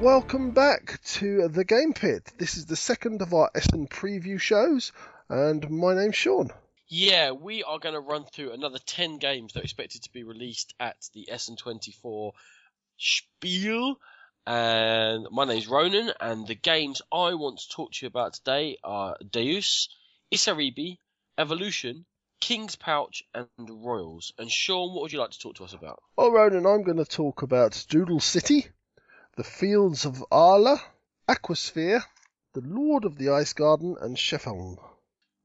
Welcome back to the Game Pit. This is the second of our Essen preview shows, and my name's Sean. Yeah, we are going to run through another 10 games that are expected to be released at the Essen 24 Spiel. And my name's Ronan, and the games I want to talk to you about today are Deus, Isaribi, Evolution, King's Pouch, and Royals. And Sean, what would you like to talk to us about? Well, Ronan, I'm going to talk about Doodle City, the Fields of Arle, Aquasphere, The Lord of the Ice Garden, and Scheffeln.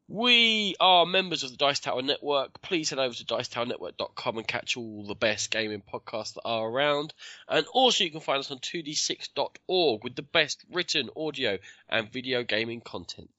We are members of the Dice Tower Network. Please head over to dicetowernetwork.com and catch all the best gaming podcasts that are around. And also, you can find us on 2d6.org with the best written audio and video gaming content.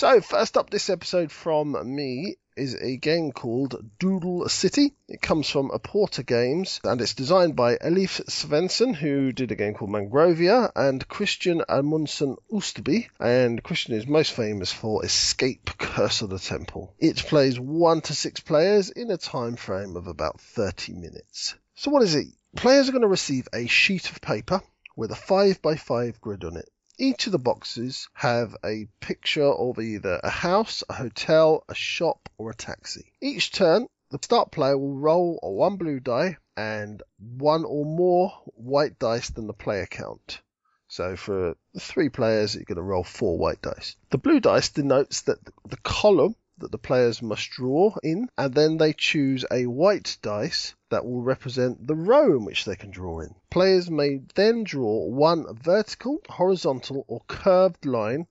So, first up this episode from me is a game called Doodle City. It comes from Aporta Games and it's designed by Eilif Svensson, who did a game called Mangrovia, and Kristian Amundsen Osterby. And Kristian is most famous for Escape Curse of the Temple. It plays one to six players in a time frame of about 30 minutes. So, what is it? Players are going to receive a sheet of paper with a 5 by 5 grid on it. Each of the boxes have a picture of either a house, a hotel, a shop, or a taxi. Each turn, the start player will roll one blue die and one or more white dice than the player count. So for three players, you're going to roll four white dice. The blue dice denotes that the column that the players must draw in, and then they choose a white dice that will represent the row in which they can draw in. Players may then draw one vertical, horizontal, or curved line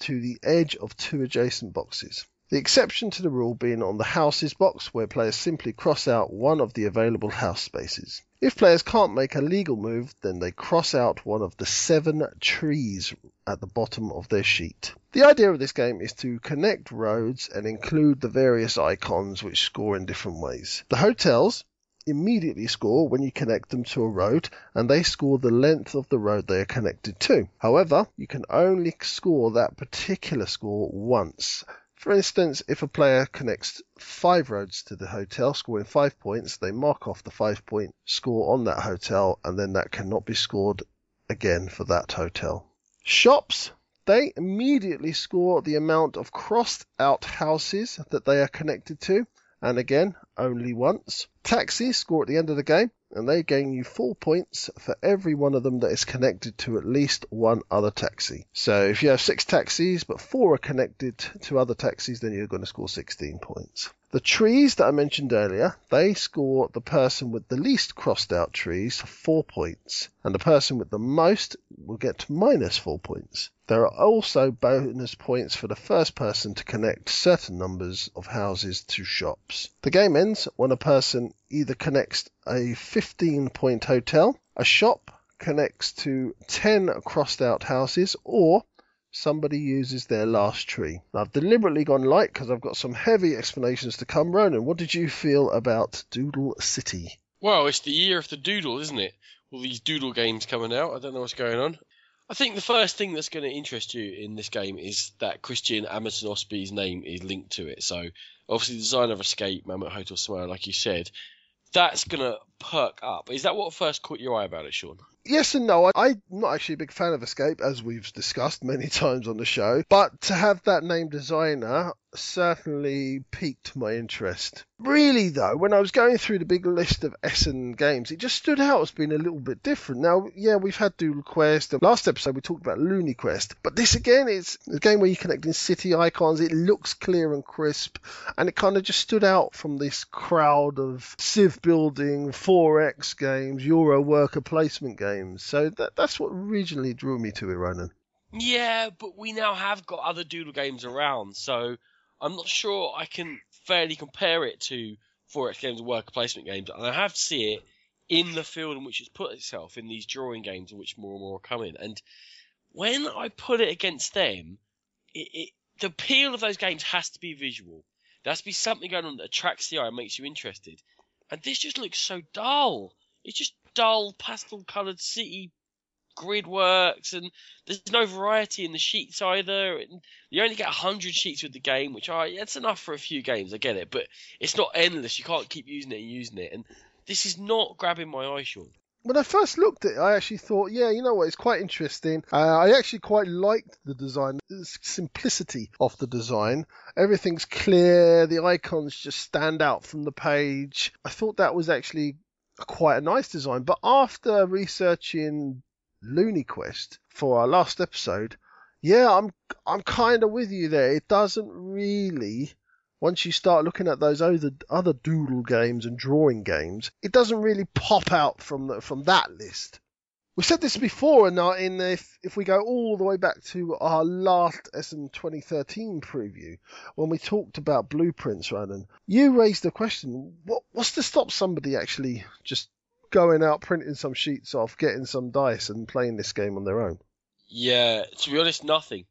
to the edge of two adjacent boxes. The exception to the rule being on the houses box, where players simply cross out one of the available house spaces. If players can't make a legal move, then they cross out one of the seven trees at the bottom of their sheet. The idea of this game is to connect roads and include the various icons which score in different ways. The hotels immediately score when you connect them to a road and they score the length of the road they are connected to. However, you can only score that particular score once. For instance, if a player connects five roads to the hotel, scoring five points, they mark off the five point score on that hotel, and then that cannot be scored again for that hotel. Shops, they immediately score the amount of crossed out houses that they are connected to, and again, only once. Taxis score at the end of the game, and they gain you four points for every one of them that is connected to at least one other taxi. So if you have six taxis, but four are connected to other taxis, then you're going to score 16 points. The trees that I mentioned earlier, they score the person with the least crossed out trees four points, and the person with the most will get minus four points. There are also bonus points for the first person to connect certain numbers of houses to shops. The game ends when a person either connects a 15 point hotel, a shop connects to 10 crossed out houses, or somebody uses their last tree. Now, I've deliberately gone light because I've got some heavy explanations to come. Ronan, what did you feel about Doodle City? Well, it's the year of the doodle, isn't it? All these doodle games coming out. I don't know what's going on. I think the first thing that's going to interest you in this game is that Kristian Amundsen Osterby's name is linked to it. So, obviously, the designer of Escape, Mammoth Hotel Smile, like you said, that's going to perk up. Is that what first caught your eye about it, Sean? Yes and no. I, am not actually a big fan of Escape, as we've discussed many times on the show. But to have that name designer certainly piqued my interest. Really, though, when I was going through the big list of Essen games, it just stood out as being a little bit different. Now, yeah, we've had Doodle Quest. Last episode, we talked about Looney Quest. But this, again, is a game where you're connecting city icons. It looks clear and crisp. And it kind of just stood out from this crowd of Civ building, 4X games, Euro worker placement games. So that, that's what originally drew me to it, Ronan. Yeah, but we now have got other Doodle games around. So I'm not sure I can fairly compare it to 4X games and worker placement games, and I have to see it in the field in which it's put itself in these drawing games in which more and more are coming. And when I put it against them, it, it, the appeal of those games has to be visual. There has to be something going on that attracts the eye and makes you interested. And this just looks so dull. It's just dull, pastel coloured city grid works, and there's no variety in the sheets either. And you only get 100 sheets with the game, which are it's enough for a few games. I get it, but it's not endless. You can't keep using it and using it, and this is not grabbing my eye, Sean. When I first looked at it, I actually thought, yeah, you know what, it's quite interesting. Uh, I actually quite liked the design, the simplicity of the design. Everything's clear, the icons just stand out from the page. I thought that was actually quite a nice design. But after researching Looney Quest for our last episode, yeah, I'm I'm kind of with you there. It doesn't really once you start looking at those other other doodle games and drawing games, it doesn't really pop out from the, from that list. We said this before, and in if if we go all the way back to our last Essen 2013 preview, when we talked about blueprints, Ronan, you raised the question: what what's to stop somebody actually just going out, printing some sheets off, getting some dice, and playing this game on their own? Yeah, to be honest, nothing.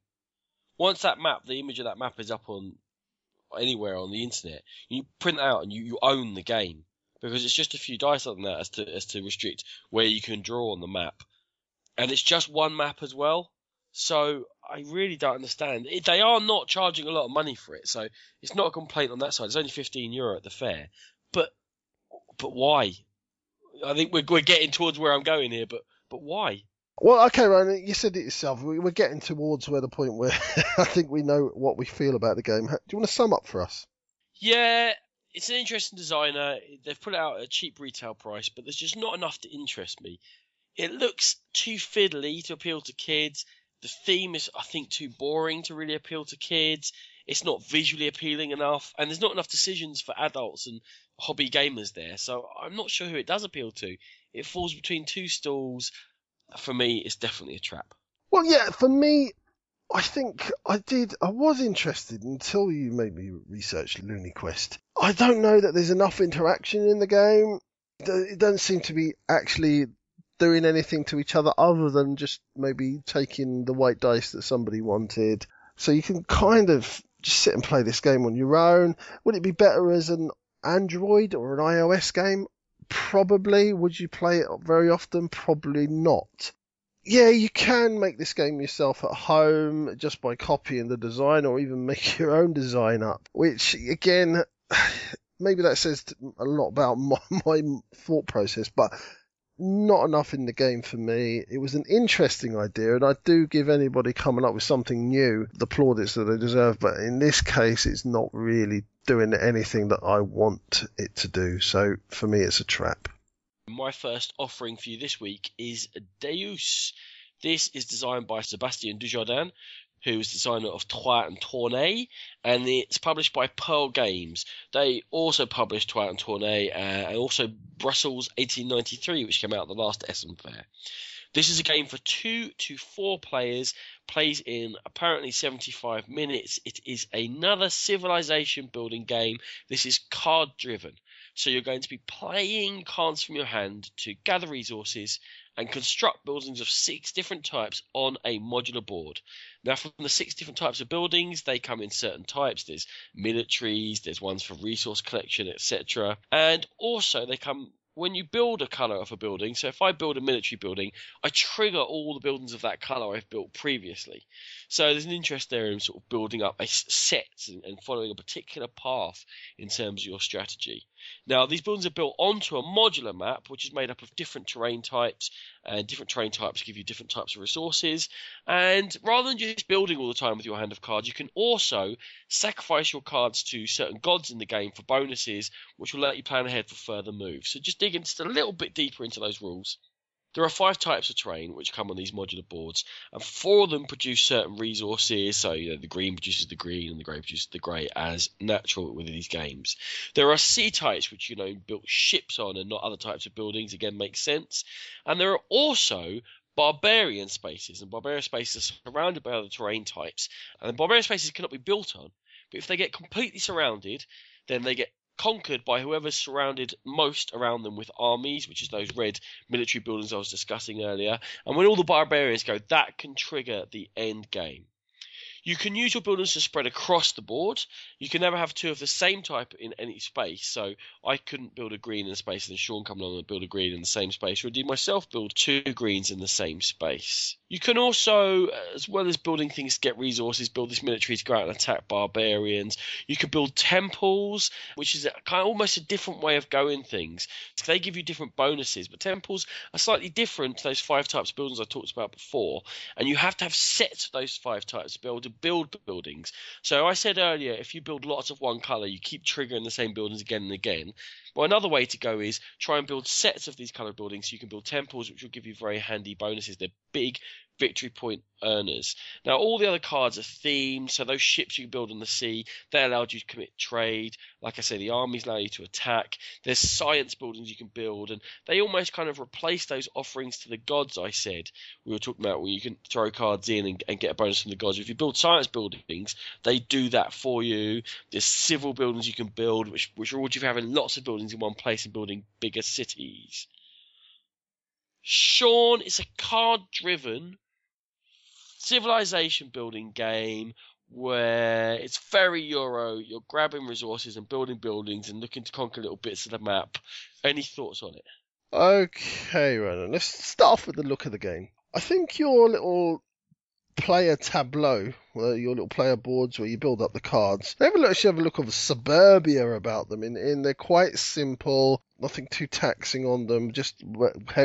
Once that map, the image of that map is up on anywhere on the internet, you print out and you, you own the game because it's just a few dice on that as to as to restrict where you can draw on the map, and it's just one map as well. So I really don't understand. It, they are not charging a lot of money for it, so it's not a complaint on that side. It's only 15 euro at the fair, but but why? I think we're we're getting towards where I'm going here, but but why? Well, okay, Ryan, you said it yourself. We're getting towards where the point where I think we know what we feel about the game. Do you want to sum up for us? Yeah, it's an interesting designer. They've put it out at a cheap retail price, but there's just not enough to interest me. It looks too fiddly to appeal to kids. The theme is, I think, too boring to really appeal to kids. It's not visually appealing enough, and there's not enough decisions for adults and hobby gamers there. So I'm not sure who it does appeal to. It falls between two stools for me, it's definitely a trap. Well, yeah, for me, I think I did. I was interested until you made me research Looney Quest. I don't know that there's enough interaction in the game. It doesn't seem to be actually doing anything to each other other than just maybe taking the white dice that somebody wanted. So you can kind of just sit and play this game on your own. Would it be better as an Android or an iOS game? Probably. Would you play it very often? Probably not. Yeah, you can make this game yourself at home just by copying the design or even make your own design up, which again, maybe that says a lot about my, my thought process, but not enough in the game for me. It was an interesting idea, and I do give anybody coming up with something new the plaudits that they deserve, but in this case, it's not really doing anything that I want it to do. So for me, it's a trap. My first offering for you this week is Deus. This is designed by Sebastien Dujardin, who is the designer of Troyes and Tournay, and it's published by Pearl Games. They also published Troyes and Tournay, uh, and also Brussels 1893, which came out at the last Essen Fair. This is a game for two to four players, plays in apparently 75 minutes. It is another civilization building game. This is card driven. So you're going to be playing cards from your hand to gather resources and construct buildings of six different types on a modular board. Now, from the six different types of buildings, they come in certain types. There's militaries, there's ones for resource collection, etc. And also, they come when you build a color of a building, so if I build a military building, I trigger all the buildings of that color I've built previously. So there's an interest there in sort of building up a set and following a particular path in terms of your strategy. Now, these buildings are built onto a modular map, which is made up of different terrain types, and different terrain types give you different types of resources. And rather than just building all the time with your hand of cards, you can also sacrifice your cards to certain gods in the game for bonuses, which will let you plan ahead for further moves. So just digging just a little bit deeper into those rules. There are five types of terrain which come on these modular boards, and four of them produce certain resources. So, you know, the green produces the green and the grey produces the grey as natural within these games. There are sea types which, you know, built ships on and not other types of buildings, again, makes sense. And there are also barbarian spaces, and barbarian spaces are surrounded by other terrain types. And barbarian spaces cannot be built on, but if they get completely surrounded, then they get conquered by whoever's surrounded most around them with armies, which is those red military buildings I was discussing earlier. And when all the barbarians go, that can trigger the end game. You can use your buildings to spread across the board. You can never have two of the same type in any space. So I couldn't build a green in a space and then Sean come along and build a green in the same space, or indeed myself build two greens in the same space. You can also, as well as building things to get resources, build this military to go out and attack barbarians. You can build temples, which is kind of almost a different way of going things. They give you different bonuses, but temples are slightly different to those five types of buildings I talked about before. And you have to have sets of those five types able to build buildings. So I said earlier, if you build lots of one color, you keep triggering the same buildings again and again. Well, another way to go is try and build sets of these color buildings. So you can build temples, which will give you very handy bonuses. They're big victory point earners. Now, all the other cards are themed, so those ships you build on the sea, they allowed you to commit trade. Like I say, the armies allow you to attack. There's science buildings you can build, and they almost kind of replace those offerings to the gods I said we were talking about, where you can throw cards in and, and get a bonus from the gods. If you build science buildings, they do that for you. There's civil buildings you can build, which, which reward you for having lots of buildings in one place and building bigger cities. Sean is a card driven civilization building game where it's very Euro. You're grabbing resources and building buildings and looking to conquer little bits of the map. Any thoughts on it? Okay, Ronan. Let's start off with the look of the game. I think your little player tableau, your little player boards where you build up the cards, they have a, look, actually have a look of suburbia about them. In, in they're quite simple, nothing too taxing on them, just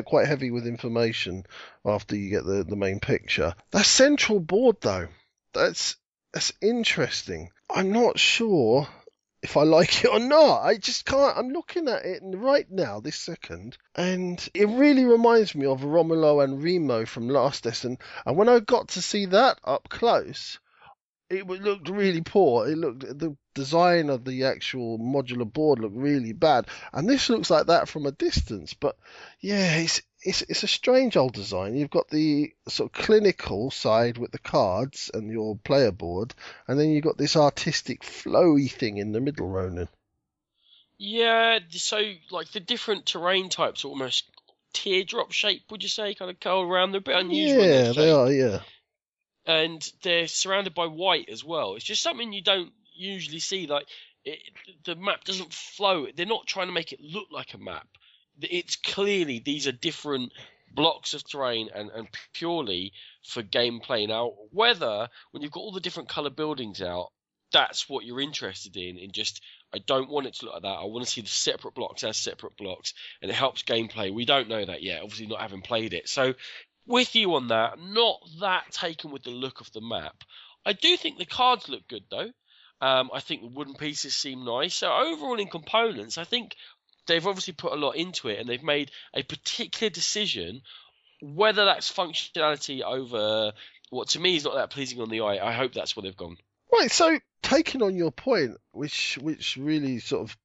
quite heavy with information after you get the, the main picture. That central board though, that's that's interesting. I'm not sure if I like it or not. I just can't. I'm looking at it right now, this second, and it really reminds me of Romolo and Remo from Last Essen. And when I got to see that up close, it looked really poor. It looked the design of the actual modular board looked really bad, and this looks like that from a distance. But yeah, it's it's it's a strange old design. You've got the sort of clinical side with the cards and your player board, and then you've got this artistic flowy thing in the middle, Ronan. Yeah, so like the different terrain types almost teardrop shape, would you say, kind of curl around. They're a bit unusual. Yeah, they are. Yeah and they're surrounded by white as well. It's just something you don't usually see. Like it, the map doesn't flow. They're not trying to make it look like a map. It's clearly these are different blocks of terrain and, and purely for gameplay. Now, whether when you've got all the different color buildings out, that's what you're interested in. In just, I don't want it to look like that. I want to see the separate blocks as separate blocks, and it helps gameplay. We don't know that yet, obviously not having played it. So with you on that. Not that taken with the look of the map. I do think the cards look good though. Um, I think the wooden pieces seem nice. So overall, in components, I think they've obviously put a lot into it, and they've made a particular decision. Whether that's functionality over what to me is not that pleasing on the eye, I hope that's where they've gone. Right. So taking on your point, which which really sort of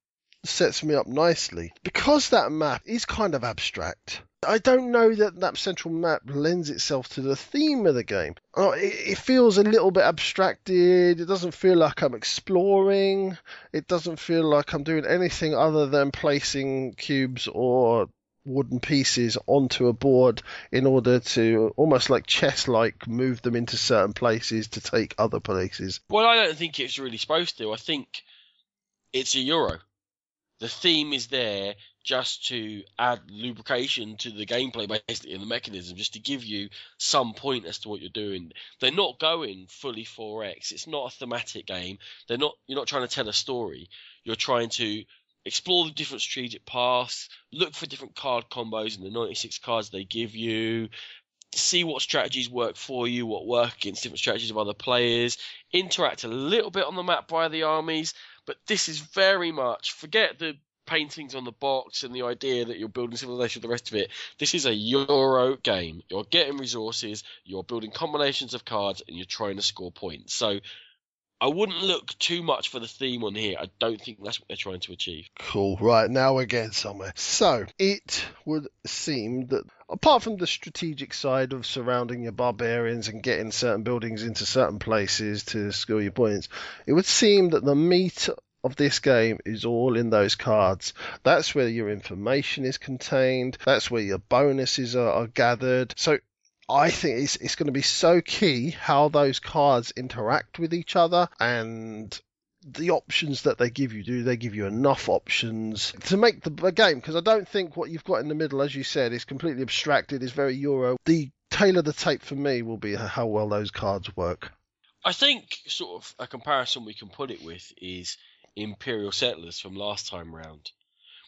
sets me up nicely, because that map is kind of abstract I don't know that that central map lends itself to the theme of the game. Oh, it, it, feels a little bit abstracted. It doesn't feel like I'm exploring. It doesn't feel like I'm doing anything other than placing cubes or wooden pieces onto a board in order to almost like chess like move them into certain places to take other places. Well, I don't think it's really supposed to. I think it's a euro. The theme is there just to add lubrication to the gameplay basically and the mechanism just to give you some point as to what you're doing. They're not going fully 4x it's not a thematic game. They're not you're not trying to tell a story. You're trying to explore the different strategic paths look for different card combos in the 96 cards they give you see what strategies work for you what work against different strategies of other players interact a little bit on the map by the armies but this is very much forget the paintings on the box and the idea that you're building civilization, the rest of it. This is a Euro game. You're getting resources, you're building combinations of cards, and you're trying to score points. So I wouldn't look too much for the theme on here. I don't think that's what they're trying to achieve. Cool. Right, now we're getting somewhere. So, it would seem that apart from the strategic side of surrounding your barbarians and getting certain buildings into certain places to score your points, it would seem that the meat of this game is all in those cards. That's where your information is contained. That's where your bonuses are, are gathered. So I think it's, it's going to be so key how those cards interact with each other and the options that they give you. Do they give you enough options to make the game? Because I don't think what you've got in the middle, as you said, is completely abstracted, is very Euro. The tailor the tape for me will be how well those cards work. I think sort of a comparison we can put it with is Imperial Settlers from last time round,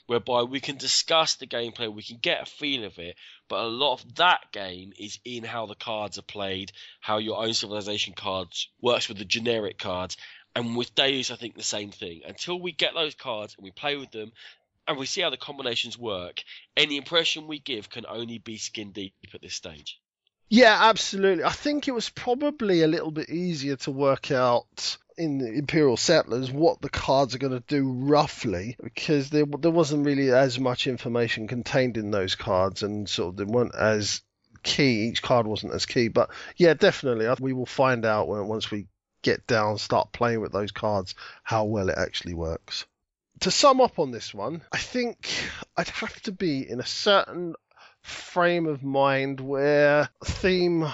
whereby we can discuss the gameplay, we can get a feel of it, but a lot of that game is in how the cards are played, how your own civilization cards works with the generic cards, and with Deus, I think the same thing. Until we get those cards and we play with them, and we see how the combinations work, any impression we give can only be skin deep at this stage. Yeah, absolutely. I think it was probably a little bit easier to work out in the Imperial Settlers what the cards are going to do roughly because there there wasn't really as much information contained in those cards and sort of they weren't as key. Each card wasn't as key, but yeah, definitely we will find out when once we get down, start playing with those cards, how well it actually works. To sum up on this one, I think I'd have to be in a certain frame of mind where theme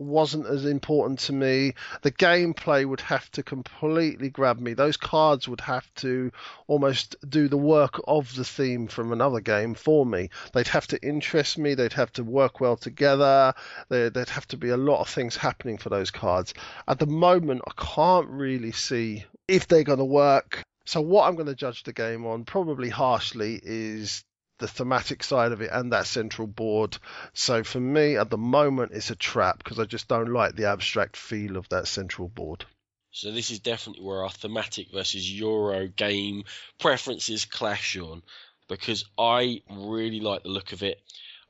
wasn't as important to me. The gameplay would have to completely grab me. Those cards would have to almost do the work of the theme from another game for me. They'd have to interest me. They'd have to work well together. There'd have to be a lot of things happening for those cards. At the moment, I can't really see if they're going to work. So what I'm going to judge the game on, probably harshly, is the thematic side of it and that central board. So for me, at the moment, it's a trap because I just don't like the abstract feel of that central board. So this is definitely where our thematic versus Euro game preferences clash on, because I really like the look of it.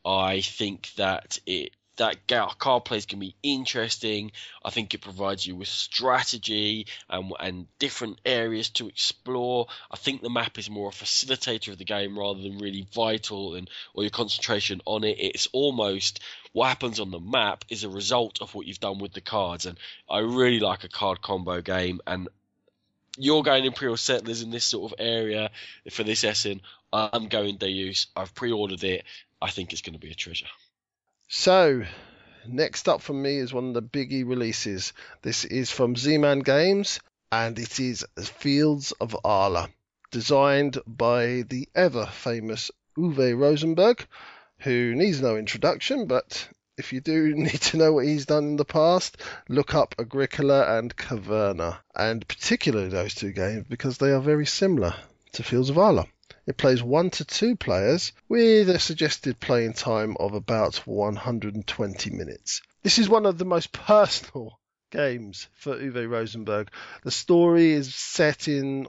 I think that it that card play is going to be interesting. I think it provides you with strategy and, and different areas to explore. I think the map is more a facilitator of the game rather than really vital and or your concentration on it. It's almost what happens on the map is a result of what you've done with the cards. And I really like a card combo game. And you're going Imperial Settlers in this sort of area for this Essen. I'm going Deus. I've pre-ordered it. I think it's going to be a treasure. So, next up for me is one of the biggie releases. This is from Z-Man Games, and it is Fields of Arle, designed by the ever famous Uwe Rosenberg, who needs no introduction, but if you do need to know what he's done in the past, look up Agricola and Caverna, and particularly those two games because they are very similar to Fields of Arle. It plays one to two players with a suggested playing time of about 120 minutes. This is one of the most personal games for Uwe Rosenberg. The story is set in,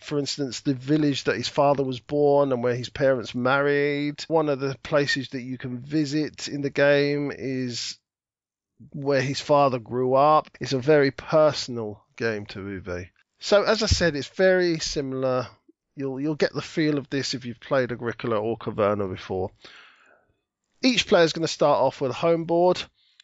for instance, the village that his father was born and where his parents married. One of the places that you can visit in the game is where his father grew up. It's a very personal game to Uwe. So, as I said, it's very similar You'll you'll get the feel of this if you've played Agricola or Caverna before. Each player is going to start off with a home board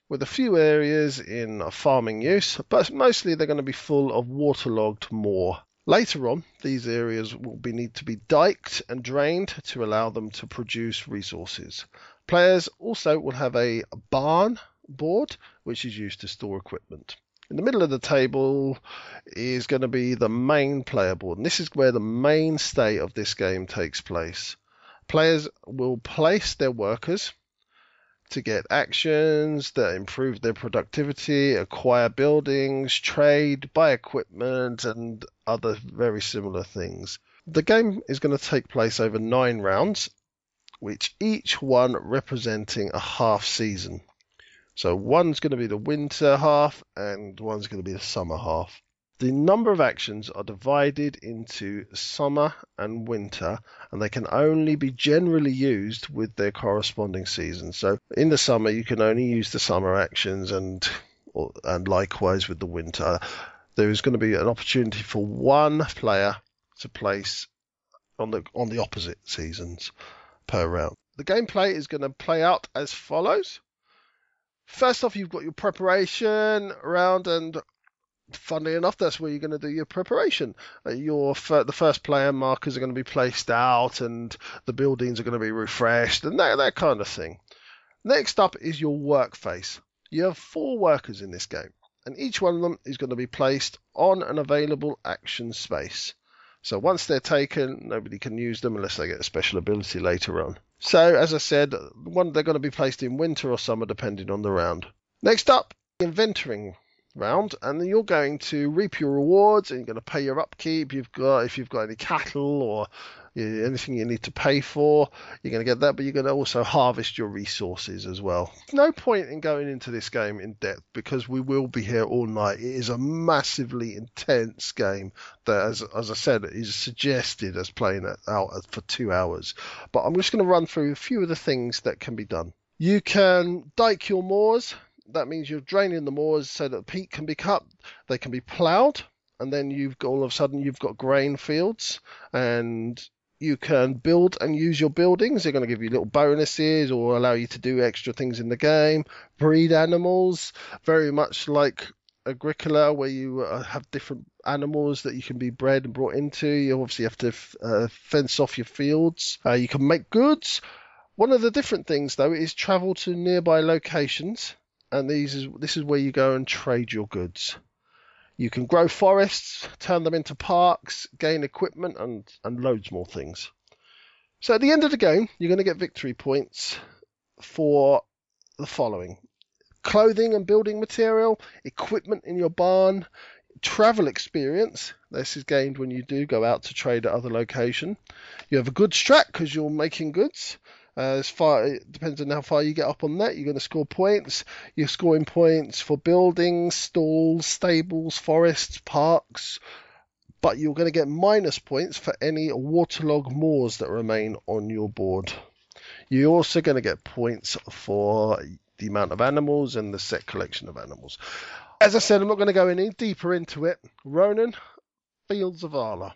with a few areas in farming use, but mostly they're going to be full of waterlogged moor. Later on, these areas will be, need to be diked and drained to allow them to produce resources. Players also will have a barn board, which is used to store equipment. In the middle of the table is going to be the main player board, and this is where the mainstay of this game takes place. Players will place their workers to get actions that improve their productivity, acquire buildings, trade, buy equipment, and other very similar things. The game is going to take place over nine rounds, which each one representing a half season. So one's going to be the winter half and one's going to be the summer half. The number of actions are divided into summer and winter, and they can only be generally used with their corresponding seasons. So in the summer, you can only use the summer actions, and and likewise with the winter. There is going to be an opportunity for one player to place on the on the opposite seasons per round. The gameplay is going to play out as follows first off, you've got your preparation round, and funnily enough, that's where you're going to do your preparation. Uh, your the first player markers are going to be placed out, and the buildings are going to be refreshed, and that that kind of thing. Next up is your work face. You have four workers in this game, and each one of them is going to be placed on an available action space. So once they're taken, nobody can use them unless they get a special ability later on. So as I said, one they're going to be placed in winter or summer depending on the round. Next up, inventoring round, and then you're going to reap your rewards, and you're going to pay your upkeep. You've got if you've got any cattle or anything you need to pay for, you're going to get that, but you're going to also harvest your resources as well. No point in going into this game in depth because we will be here all night. It is a massively intense game that, as, as I said, is suggested as playing it out for two hours. But I'm just going to run through a few of the things that can be done. You can dike your moors. That means you're draining the moors so that the peat can be cut. They can be ploughed and then you've got all of a sudden you've got grain fields and you can build and use your buildings. They're going to give you little bonuses or allow you to do extra things in the game. Breed animals, very much like Agricola, where you uh, have different animals that you can be bred and brought into. You obviously have to uh, fence off your fields. Uh, you can make goods. One of the different things, though, is travel to nearby locations, and these is this is where you go and trade your goods. You can grow forests, turn them into parks, gain equipment, and, and loads more things. So at the end of the game, you're going to get victory points for the following clothing and building material, equipment in your barn, travel experience. This is gained when you do go out to trade at other location. You have a goods track because you're making goods. Uh, as far it depends on how far you get up on that, you're going to score points. You're scoring points for buildings, stalls, stables, forests, parks, but you're going to get minus points for any waterlogged moors that remain on your board. You're also going to get points for the amount of animals and the set collection of animals. As I said, I'm not going to go any deeper into it. Ronan, Fields of Arle.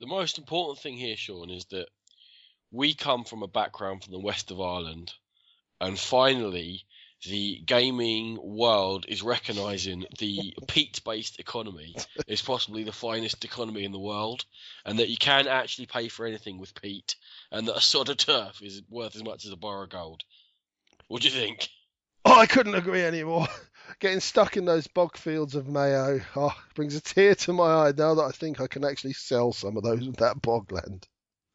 The most important thing here, Sean, is that we come from a background from the west of Ireland, and finally, the gaming world is recognizing the peat based economy is possibly the finest economy in the world, and that you can actually pay for anything with peat, and that a sod of turf is worth as much as a bar of gold. What do you think? Oh, I couldn't agree anymore. Getting stuck in those bog fields of Mayo oh, brings a tear to my eye now that I think I can actually sell some of those with that bogland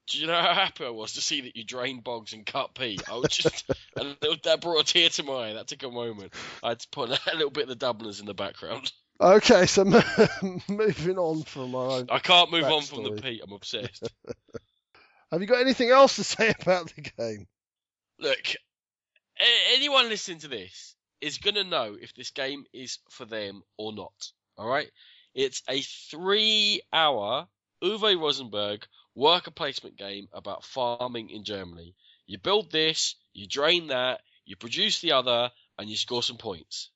do you know how happy I was to see that you drained bogs and cut peat? I was just, and that brought a tear to my eye. That took a moment. I had to put a little bit of the Dubliners in the background. Okay, so moving on from my own. I can't move on from the peat. I'm obsessed. Have you got anything else to say about the game? Look, anyone listening to this is going to know if this game is for them or not. All right? It's a three hour Uwe Rosenberg worker placement game about farming in Germany. You build this, you drain that, you produce the other, and you score some points.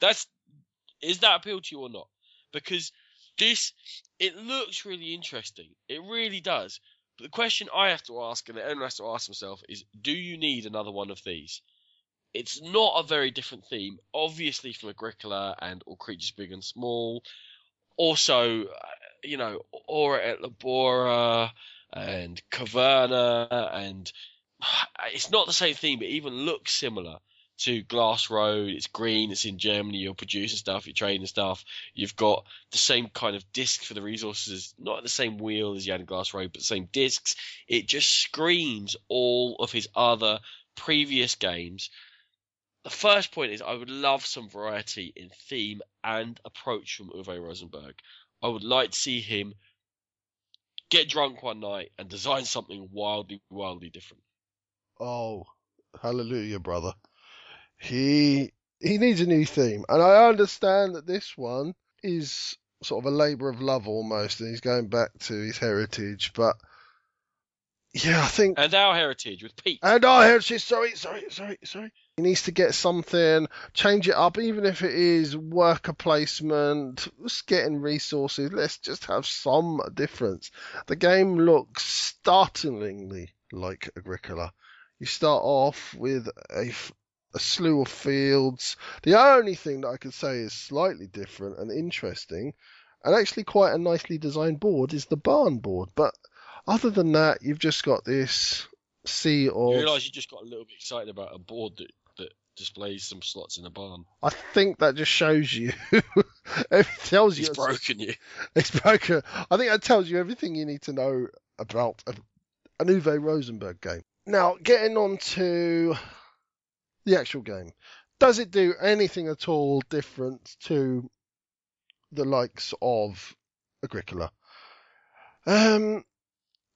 That's is that appeal to you or not? Because this it looks really interesting. It really does. But the question I have to ask, and everyone has to ask himself, is: Do you need another one of these? It's not a very different theme, obviously from Agricola and All Creatures Big and Small. Also, you know, Ora et Labora and Caverna, and it's not the same theme, but even looks similar to Glass Road. It's green. It's in Germany. You're producing stuff. You're trading stuff. You've got the same kind of disc for the resources, not the same wheel as you had in Glass Road, but the same discs. It just screams all of his other previous games. The first point is I would love some variety in theme and approach from Uwe Rosenberg. I would like to see him get drunk one night and design something wildly, wildly different. Oh, hallelujah, brother. He he needs a new theme, and I understand that this one is sort of a labour of love almost, and he's going back to his heritage. But yeah, I think and our heritage with peat and our heritage. Sorry, sorry, sorry, sorry. He needs to get something, change it up, even if it is worker placement, just getting resources. Let's just have some difference. The game looks startlingly like Agricola. You start off with a, slew of fields. The only thing that I could say is slightly different and interesting, and actually quite a nicely designed board, is the barn board. But other than that, you've just got this sea or You realise you just got a little bit excited about a board that displays some slots in a barn. I think that just shows you. it tells you It's broken you. It's broken. I think that tells you everything you need to know about a, an Uwe Rosenberg game. Now, getting on to the actual game. Does it do anything at all different to the likes of Agricola? Um,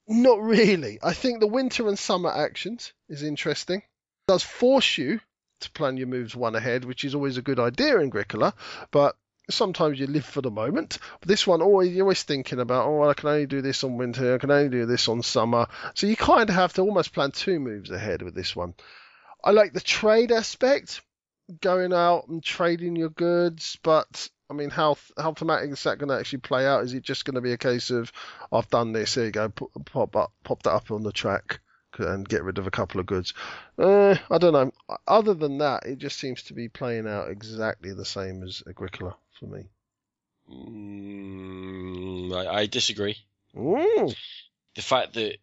not really. I think the winter and summer actions is interesting. It does force you to plan your moves one ahead, which is always a good idea in Agricola, but sometimes you live for the moment. But this one, always you're always thinking about, oh, I can only do this on winter, I can only do this on summer. So you kind of have to almost plan two moves ahead with this one. I like the trade aspect, going out and trading your goods, but I mean, how how thematic is that going to actually play out? Is it just going to be a case of I've done this, here you go, pop pop, pop that up on the track and get rid of a couple of goods? Uh, I don't know. Other than that, it just seems to be playing out exactly the same as Agricola for me. Mm, I, I disagree. Ooh. The fact that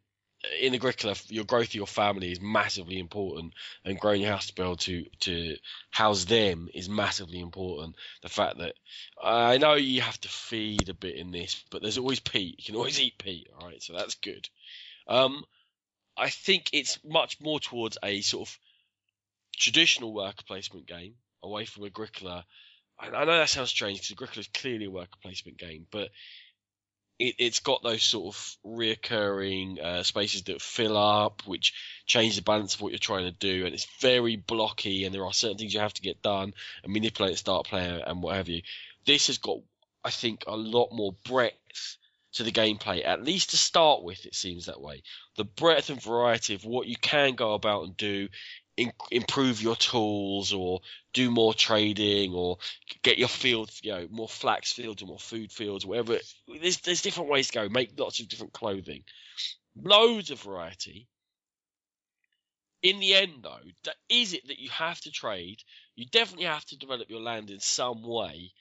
in Agricola, your growth of your family is massively important, and growing your house to be able to to house them is massively important. The fact that I know you have to feed a bit in this, but there's always peat. You can always eat peat, all right? So that's good. Um, I think it's much more towards a sort of traditional worker placement game away from Agricola. I, I know that sounds strange because Agricola is clearly a worker placement game, but it, it's got those sort of reoccurring uh, spaces that fill up, which change the balance of what you're trying to do, and it's very blocky, and there are certain things you have to get done and manipulate the start player and what have you. This has got, I think, a lot more breadth to the gameplay, at least to start with. It seems that way. The breadth and variety of what you can go about and do in, improve your tools or do more trading or get your fields, you know, more flax fields or more food fields, whatever. There's there's different ways to go. Make lots of different clothing, loads of variety. In the end, though, is it that you have to trade? You definitely have to develop your land in some way.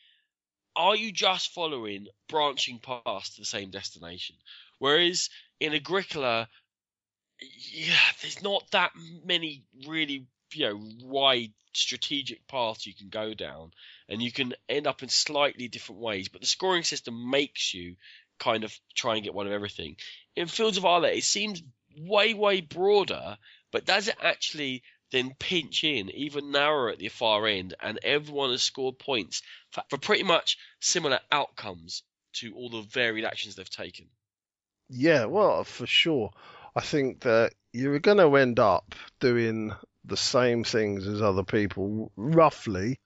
Are you just following branching paths to the same destination? Whereas in Agricola, yeah, there's not that many really you know wide strategic paths you can go down, and you can end up in slightly different ways. But the scoring system makes you kind of try and get one of everything. In Fields of Arle, it seems way way broader, but does it actually then pinch in even narrower at the far end, and everyone has scored points for, for pretty much similar outcomes to all the varied actions they've taken. Yeah, well, for sure. I think that you're going to end up doing the same things as other people, roughly.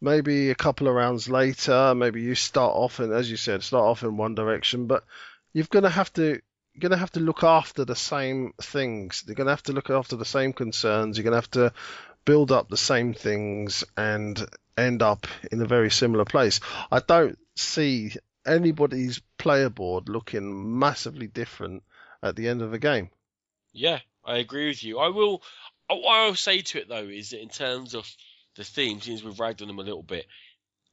Maybe a couple of rounds later, maybe you start off and, as you said, start off in one direction, but you're going to have to going to have to look after the same things. You're going to have to look after the same concerns. You're going to have to build up the same things and end up in a very similar place. I don't see anybody's player board looking massively different at the end of the game. Yeah, I agree with you. I will. Uh, what I'll say to it though is that in terms of the themes, since we've ragged on them a little bit,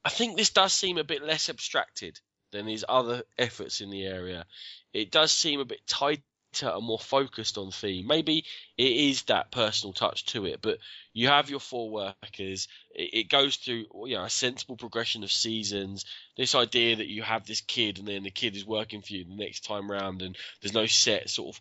I think this does seem a bit less abstracted than his other efforts in the area. It does seem a bit tighter and more focused on theme. Maybe it is that personal touch to it, but you have your four workers. It, it goes through you know a sensible progression of seasons. This idea that you have this kid and then the kid is working for you the next time round, and there's no set sort of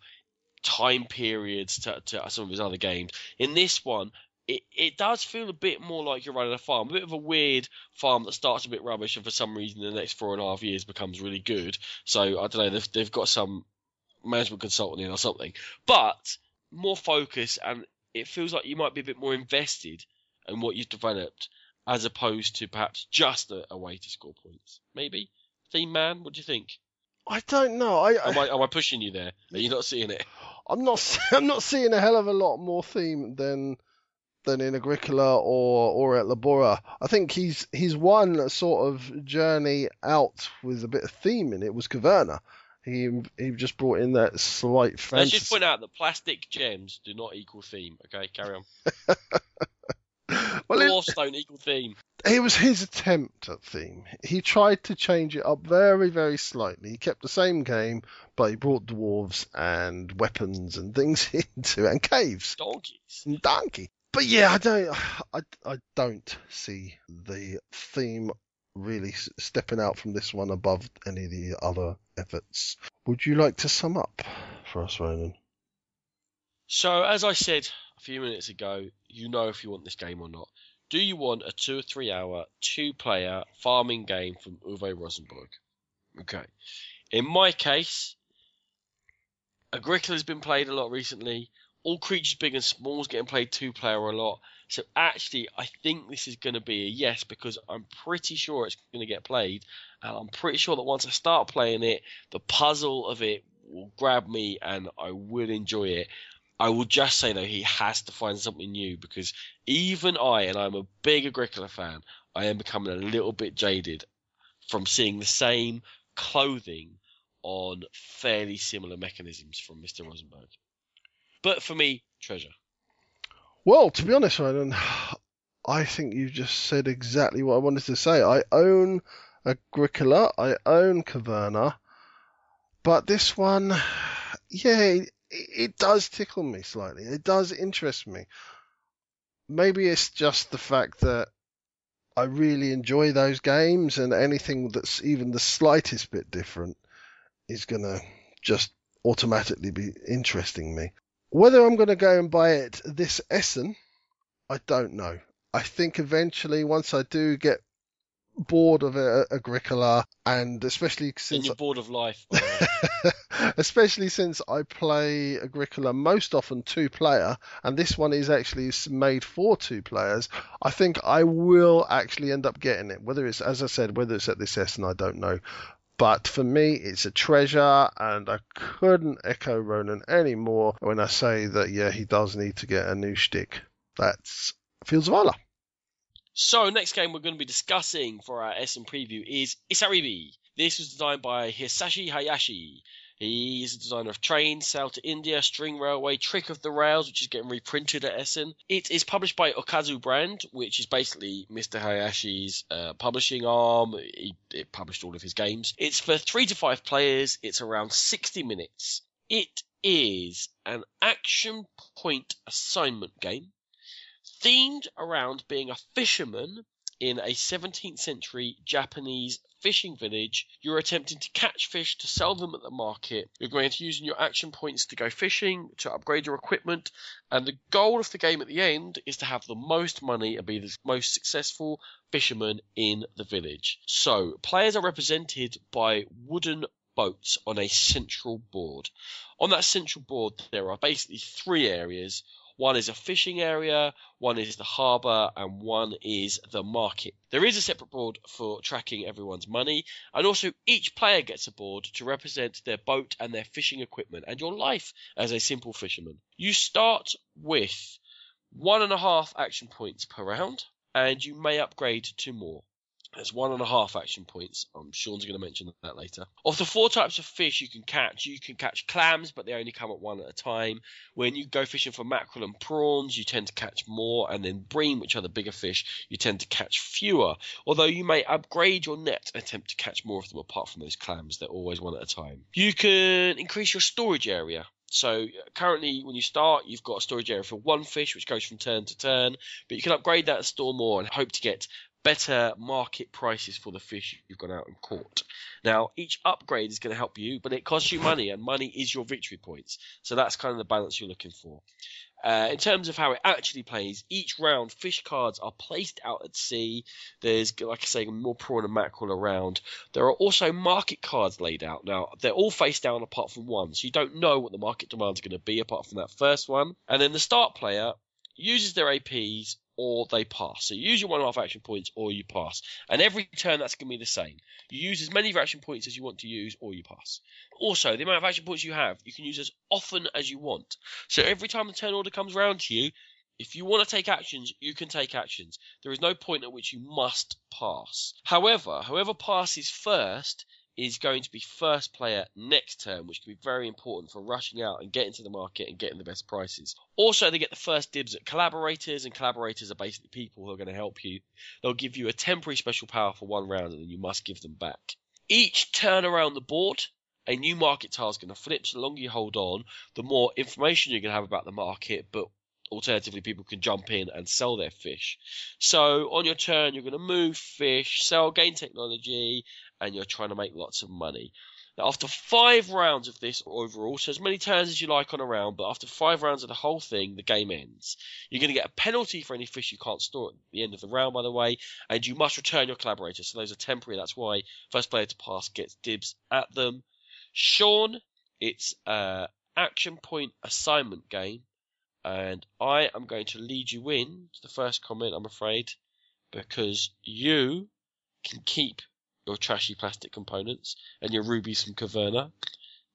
time periods to, to some of his other games. In this one, it, it does feel a bit more like you're running a farm, a bit of a weird farm that starts a bit rubbish and for some reason in the next four and a half years becomes really good. So I don't know, they've, they've got some management consultant in or something, but more focus and it feels like you might be a bit more invested in what you've developed as opposed to perhaps just a, a way to score points. Maybe theme man, what do you think? I don't know. I, am, I, am I pushing you there? Are you not seeing it? I'm not. I'm not seeing a hell of a lot more theme than than in Agricola or Ora et Labora. I think he's he's one sort of journey out with a bit of theme in it was Caverna. He he just brought in that slight fantasy. Let's just point out that plastic gems do not equal theme. Okay, carry on. Well, it- Dwarfs don't equal theme. it was his attempt at theme. He tried to change it up very, very slightly. He kept the same game, but he brought dwarves and weapons and things into it, and caves Donkeys. and donkey. But yeah, I don't, I, I don't see the theme really stepping out from this one above any of the other efforts. Would you like to sum up for us, Ronan? So, as I said a few minutes ago, you know if you want this game or not. Do you want a two or three hour, two player farming game from Uwe Rosenberg? Okay. In my case, Agricola's been played a lot recently. All creatures big and small is getting played two player a lot. So actually, I think this is going to be a yes because I'm pretty sure it's going to get played, and I'm pretty sure that once I start playing it, the puzzle of it will grab me and I will enjoy it. I will just say though he has to find something new because even I, and I'm a big Agricola fan, I am becoming a little bit jaded from seeing the same clothing on fairly similar mechanisms from Mr. Rosenberg. But for me, treasure. Well, to be honest, Ronan, I think you've just said exactly what I wanted to say. I own Agricola, I own Caverna, but this one, yeah, it, it does tickle me slightly. It does interest me. Maybe it's just the fact that I really enjoy those games, and anything that's even the slightest bit different is going to just automatically be interesting me. Whether I'm going to go and buy it this Essen, I don't know. I think eventually, once I do get bored of uh, Agricola, and especially And since you're bored of life. by the way. especially since I play Agricola most often two player, and this one is actually made for two players. I think I will actually end up getting it. Whether it's, as I said, whether it's at this Essen, I don't know. But for me, it's a treasure, and I couldn't echo Ronan anymore when I say that, yeah, he does need to get a new shtick. That's Fields of Valor. So, next game we're going to be discussing for our Essen preview is Isaribi. This was designed by Hisashi Hayashi. He is a designer of trains, Sail to India, String Railway, Trick of the Rails, which is getting reprinted at Essen. It is published by Okazu Brand, which is basically Mr. Hayashi's uh, publishing arm. He, it published all of his games. It's for three to five players. It's around 60 minutes. It is an action point assignment game themed around being a fisherman in a 17th century Japanese fishing village. You're attempting to catch fish to sell them at the market. You're going to use your action points to go fishing, to upgrade your equipment, and the goal of the game at the end is to have the most money and be the most successful fisherman in the village. So, players are represented by wooden boats on a central board. On that central board, there are basically three areas. One is a fishing area, one is the harbour, and one is the market. There is a separate board for tracking everyone's money, and also each player gets a board to represent their boat and their fishing equipment and your life as a simple fisherman. You start with one and a half action points per round, and you may upgrade to more. There's one and a half action points. Um, Sean's going to mention that later. Of the four types of fish you can catch, you can catch clams, but they only come at one at a time. When you go fishing for mackerel and prawns, you tend to catch more, and then bream, which are the bigger fish, you tend to catch fewer. Although you may upgrade your net and attempt to catch more of them apart from those clams, they're always one at a time. You can increase your storage area. So currently, when you start, you've got a storage area for one fish, which goes from turn to turn, but you can upgrade that store more and hope to get better market prices for the fish you've gone out and caught. Now, each upgrade is going to help you, but it costs you money, and money is your victory points. So that's kind of the balance you're looking for. Uh, in terms of how it actually plays, each round fish cards are placed out at sea. There's, like I say, more prawn and mackerel around. There are also market cards laid out. Now, they're all face down apart from one, so you don't know what the market demands are going to be apart from that first one. And then the start player uses their APs or they pass. So you use your one and a half action points or you pass. And every turn that's going to be the same. You use as many action points as you want to use or you pass. Also, the amount of action points you have, you can use as often as you want. So every time the turn order comes around to you, if you want to take actions, you can take actions. There is no point at which you must pass. However, whoever passes first is going to be first player next turn, which can be very important for rushing out and getting to the market and getting the best prices. Also, they get the first dibs at collaborators, and collaborators are basically people who are going to help you. They'll give you a temporary special power for one round, and then you must give them back. Each turn around the board, a new market tile is going to flip. So the longer you hold on, the more information you're going to have about the market, but alternatively, people can jump in and sell their fish. So on your turn, you're going to move fish, sell, gain technology, and you're trying to make lots of money. Now, after five rounds of this overall, so as many turns as you like on a round, but after five rounds of the whole thing, the game ends. You're going to get a penalty for any fish you can't store at the end of the round, by the way, and you must return your collaborators. So those are temporary. That's why first player to pass gets dibs at them. Sean, it's a action point assignment game, and I am going to lead you in to the first comment. I'm afraid because you can keep your trashy plastic components and your rubies from Caverna.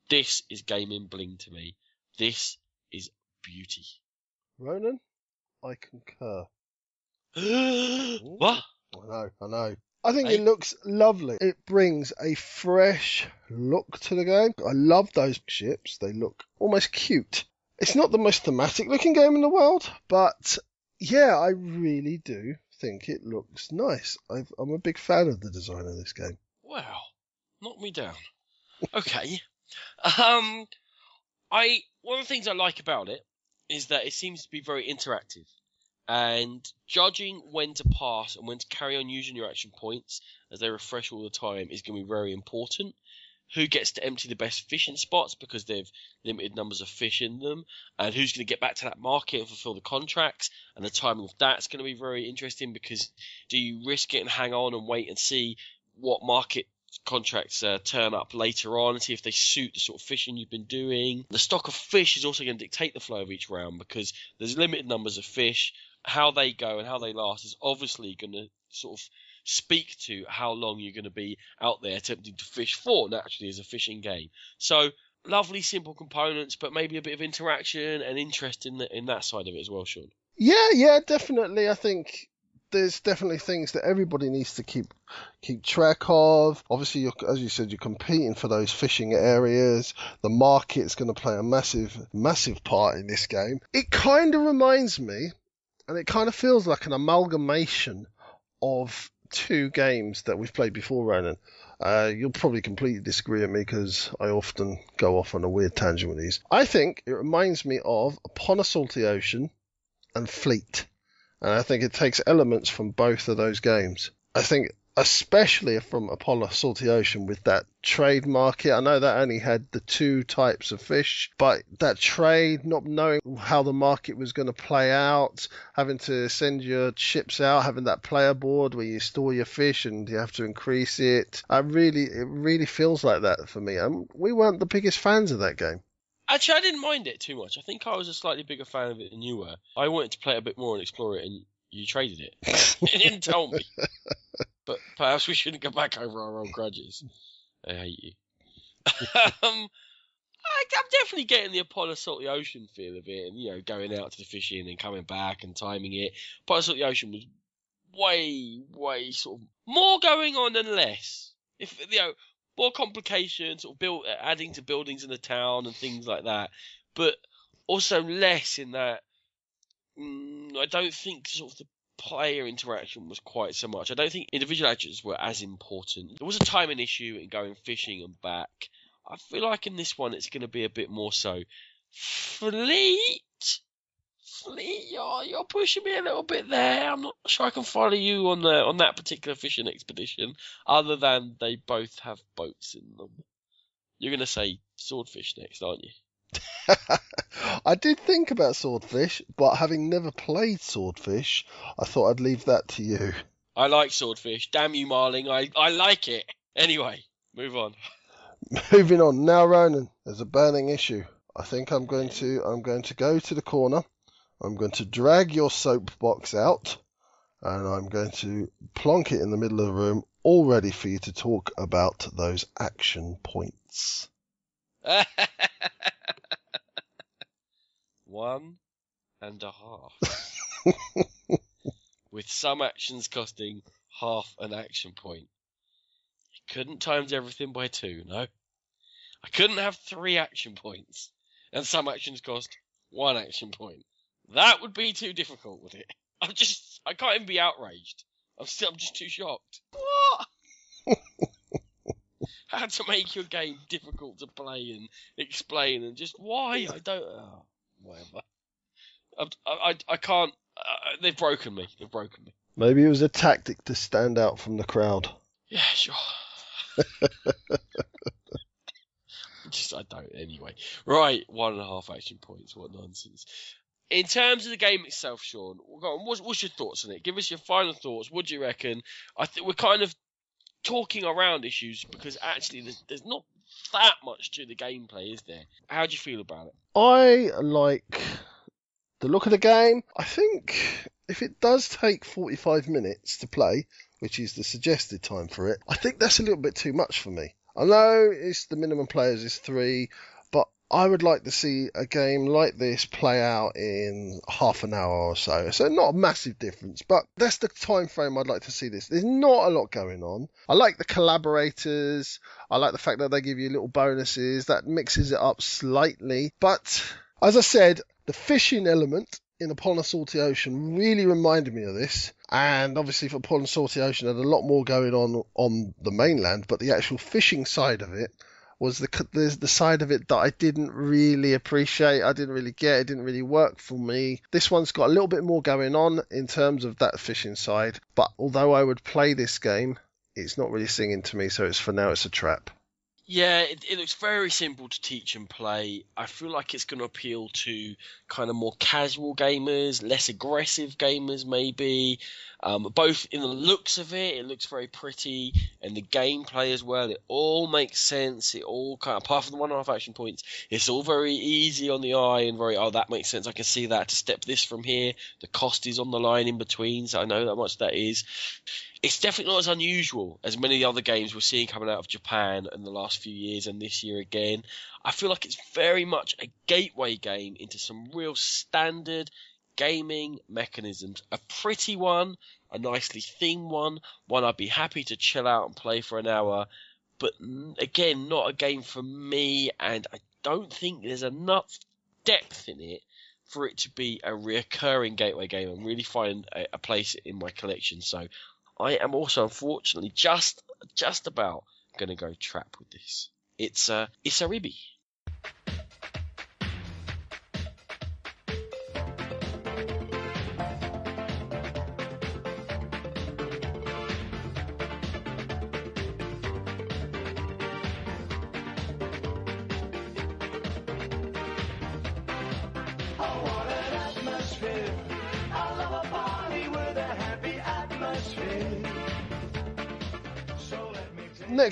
This is gaming bling to me. This is beauty. Ronan, I concur. what? I know, I know. I think it looks lovely. It brings a fresh look to the game. I love those ships. They look almost cute. It's not the most thematic looking game in the world, but yeah, I really do think it looks nice. I've, I'm a big fan of the design of this game. Wow, knock me down. Okay. Um, I one of the things I like about it is that it seems to be very interactive, and judging when to pass and when to carry on using your action points as they refresh all the time is going to be very important. Who gets to empty the best fishing spots because they've limited numbers of fish in them, and who's going to get back to that market and fulfill the contracts, and the timing of that's going to be very interesting because do you risk it and hang on and wait and see what market contracts uh, turn up later on and see if they suit the sort of fishing you've been doing. The stock of fish is also going to dictate the flow of each round because there's limited numbers of fish. How they go and how they last is obviously going to sort of speak to how long you're going to be out there attempting to fish for naturally as a fishing game. So lovely simple components, but maybe a bit of interaction and interest in the, in that side of it as well, Sean. Yeah, yeah, definitely. I think there's definitely things that everybody needs to keep keep track of. Obviously, as you said, you're competing for those fishing areas. The market's going to play a massive, massive part in this game. It kind of reminds me, and it kind of feels like an amalgamation of two games that we've played before, Ronan. Uh, you'll probably completely disagree with me because I often go off on a weird tangent with these. I think it reminds me of Upon a Salty Ocean and Fleet. And I think it takes elements from both of those games. I think especially from Upon a Salty Ocean with that trade market. I know that only had the two types of fish, but that trade, not knowing how the market was going to play out, having to send your ships out, having that player board where you store your fish and you have to increase it. I really, it really feels like that for me. And we weren't the biggest fans of that game. Actually, I didn't mind it too much. I think I was a slightly bigger fan of it than you were. I wanted to play a bit more and explore it, and you traded it. you didn't tell me. But perhaps we shouldn't go back over our old grudges. I hate you. um, I, I'm definitely getting the Upon a Salty Ocean feel of it, and you know, going out to the fishing and coming back and timing it. Apollo the Ocean was way, way sort of more going on than less. If you know, more complications, sort of build, adding to buildings in the town and things like that, but also less in that. Mm, I don't think sort of the player interaction was quite so much. I don't think individual actions were as important. There was a timing issue in going fishing and back. I feel like in this one it's going to be a bit more so. Fleet, Fleet, you're, you're pushing me a little bit there. I'm not sure I can follow you on the on that particular fishing expedition. Other than they both have boats in them. You're going to say swordfish next, aren't you? I did think about Swordfish, but having never played Swordfish, I thought I'd leave that to you. I like swordfish. Damn you, Marling. I, I like it. Anyway, move on. Moving on now, Ronan. There's a burning issue. I think I'm going to I'm going to go to the corner. I'm going to drag your soapbox out, and I'm going to plonk it in the middle of the room, all ready for you to talk about those action points. One and a half. With some actions costing half an action point. It couldn't times everything by two, no. I couldn't have three action points, and some actions cost one action point. That would be too difficult, would it? I'm just, I can't even be outraged. I'm still, I'm just too shocked. What? How to make your game difficult to play and explain, and just why I don't. Oh, whatever. I, I, I can't. Uh, they've broken me. They've broken me. Maybe it was a tactic to stand out from the crowd. Yeah, sure. Just I don't anyway. Right, one and a half action points. What nonsense. In terms of the game itself, Sean, what's, what's your thoughts on it? Give us your final thoughts. What do you reckon? I think we're kind of talking around issues because actually there's, there's not that much to the gameplay, is there? How do you feel about it? I like the look of the game. I think if it does take 45 minutes to play, which is the suggested time for it, I think that's a little bit too much for me. I know it's the minimum players is three, I would like to see a game like this play out in half an hour or so. So not a massive difference, but that's the time frame I'd like to see this. There's not a lot going on. I like the collaborators. I like the fact that they give you little bonuses that mixes it up slightly. But as I said, the fishing element in Upon a Salty Ocean really reminded me of this. And obviously, for Upon a Salty Ocean, had a lot more going on on the mainland, but the actual fishing side of it was the, the the side of it that I didn't really appreciate. I didn't really get. It didn't really work for me. This one's got a little bit more going on in terms of that fishing side. But although I would play this game, it's not really singing to me. So it's for now, it's a trap. Yeah, it, it, looks very simple to teach and play. I feel like it's going to appeal to kind of more casual gamers, less aggressive gamers, maybe. Um, both in the looks of it, it looks very pretty, and the gameplay as well. It all makes sense. It all kind of, apart from the one and a half action points, it's all very easy on the eye and very, oh, that makes sense. I can see that to step this from here. The cost is on the line in between, so I know how much that is it's definitely not as unusual as many of the other games we're seeing coming out of Japan in the last few years and this year again. I feel like it's very much a gateway game into some real standard gaming mechanisms. A pretty one, a nicely themed one, one I'd be happy to chill out and play for an hour. But again, not a game for me, and I don't think there's enough depth in it for it to be a recurring gateway game and really find a, a place in my collection. So I am also unfortunately just just about gonna go trap with this. It's uh it's a ribby.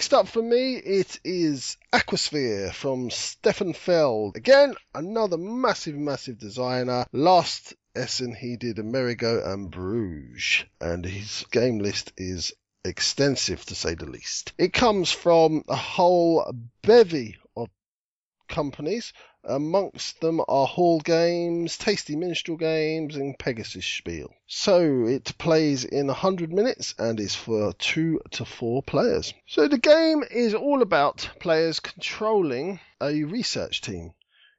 Next up for me, it is Aquasphere from Stefan Feld. Again, another massive, massive designer. Last Essen he did Amerigo and Bruges, and his game list is extensive to say the least. It comes from a whole bevy companies Amongst them are Hall Games, Tasty Minstrel Games, and Pegasus Spiel. So it plays in 100 minutes and is for 2 to 4 players. So the game is all about players controlling a research team.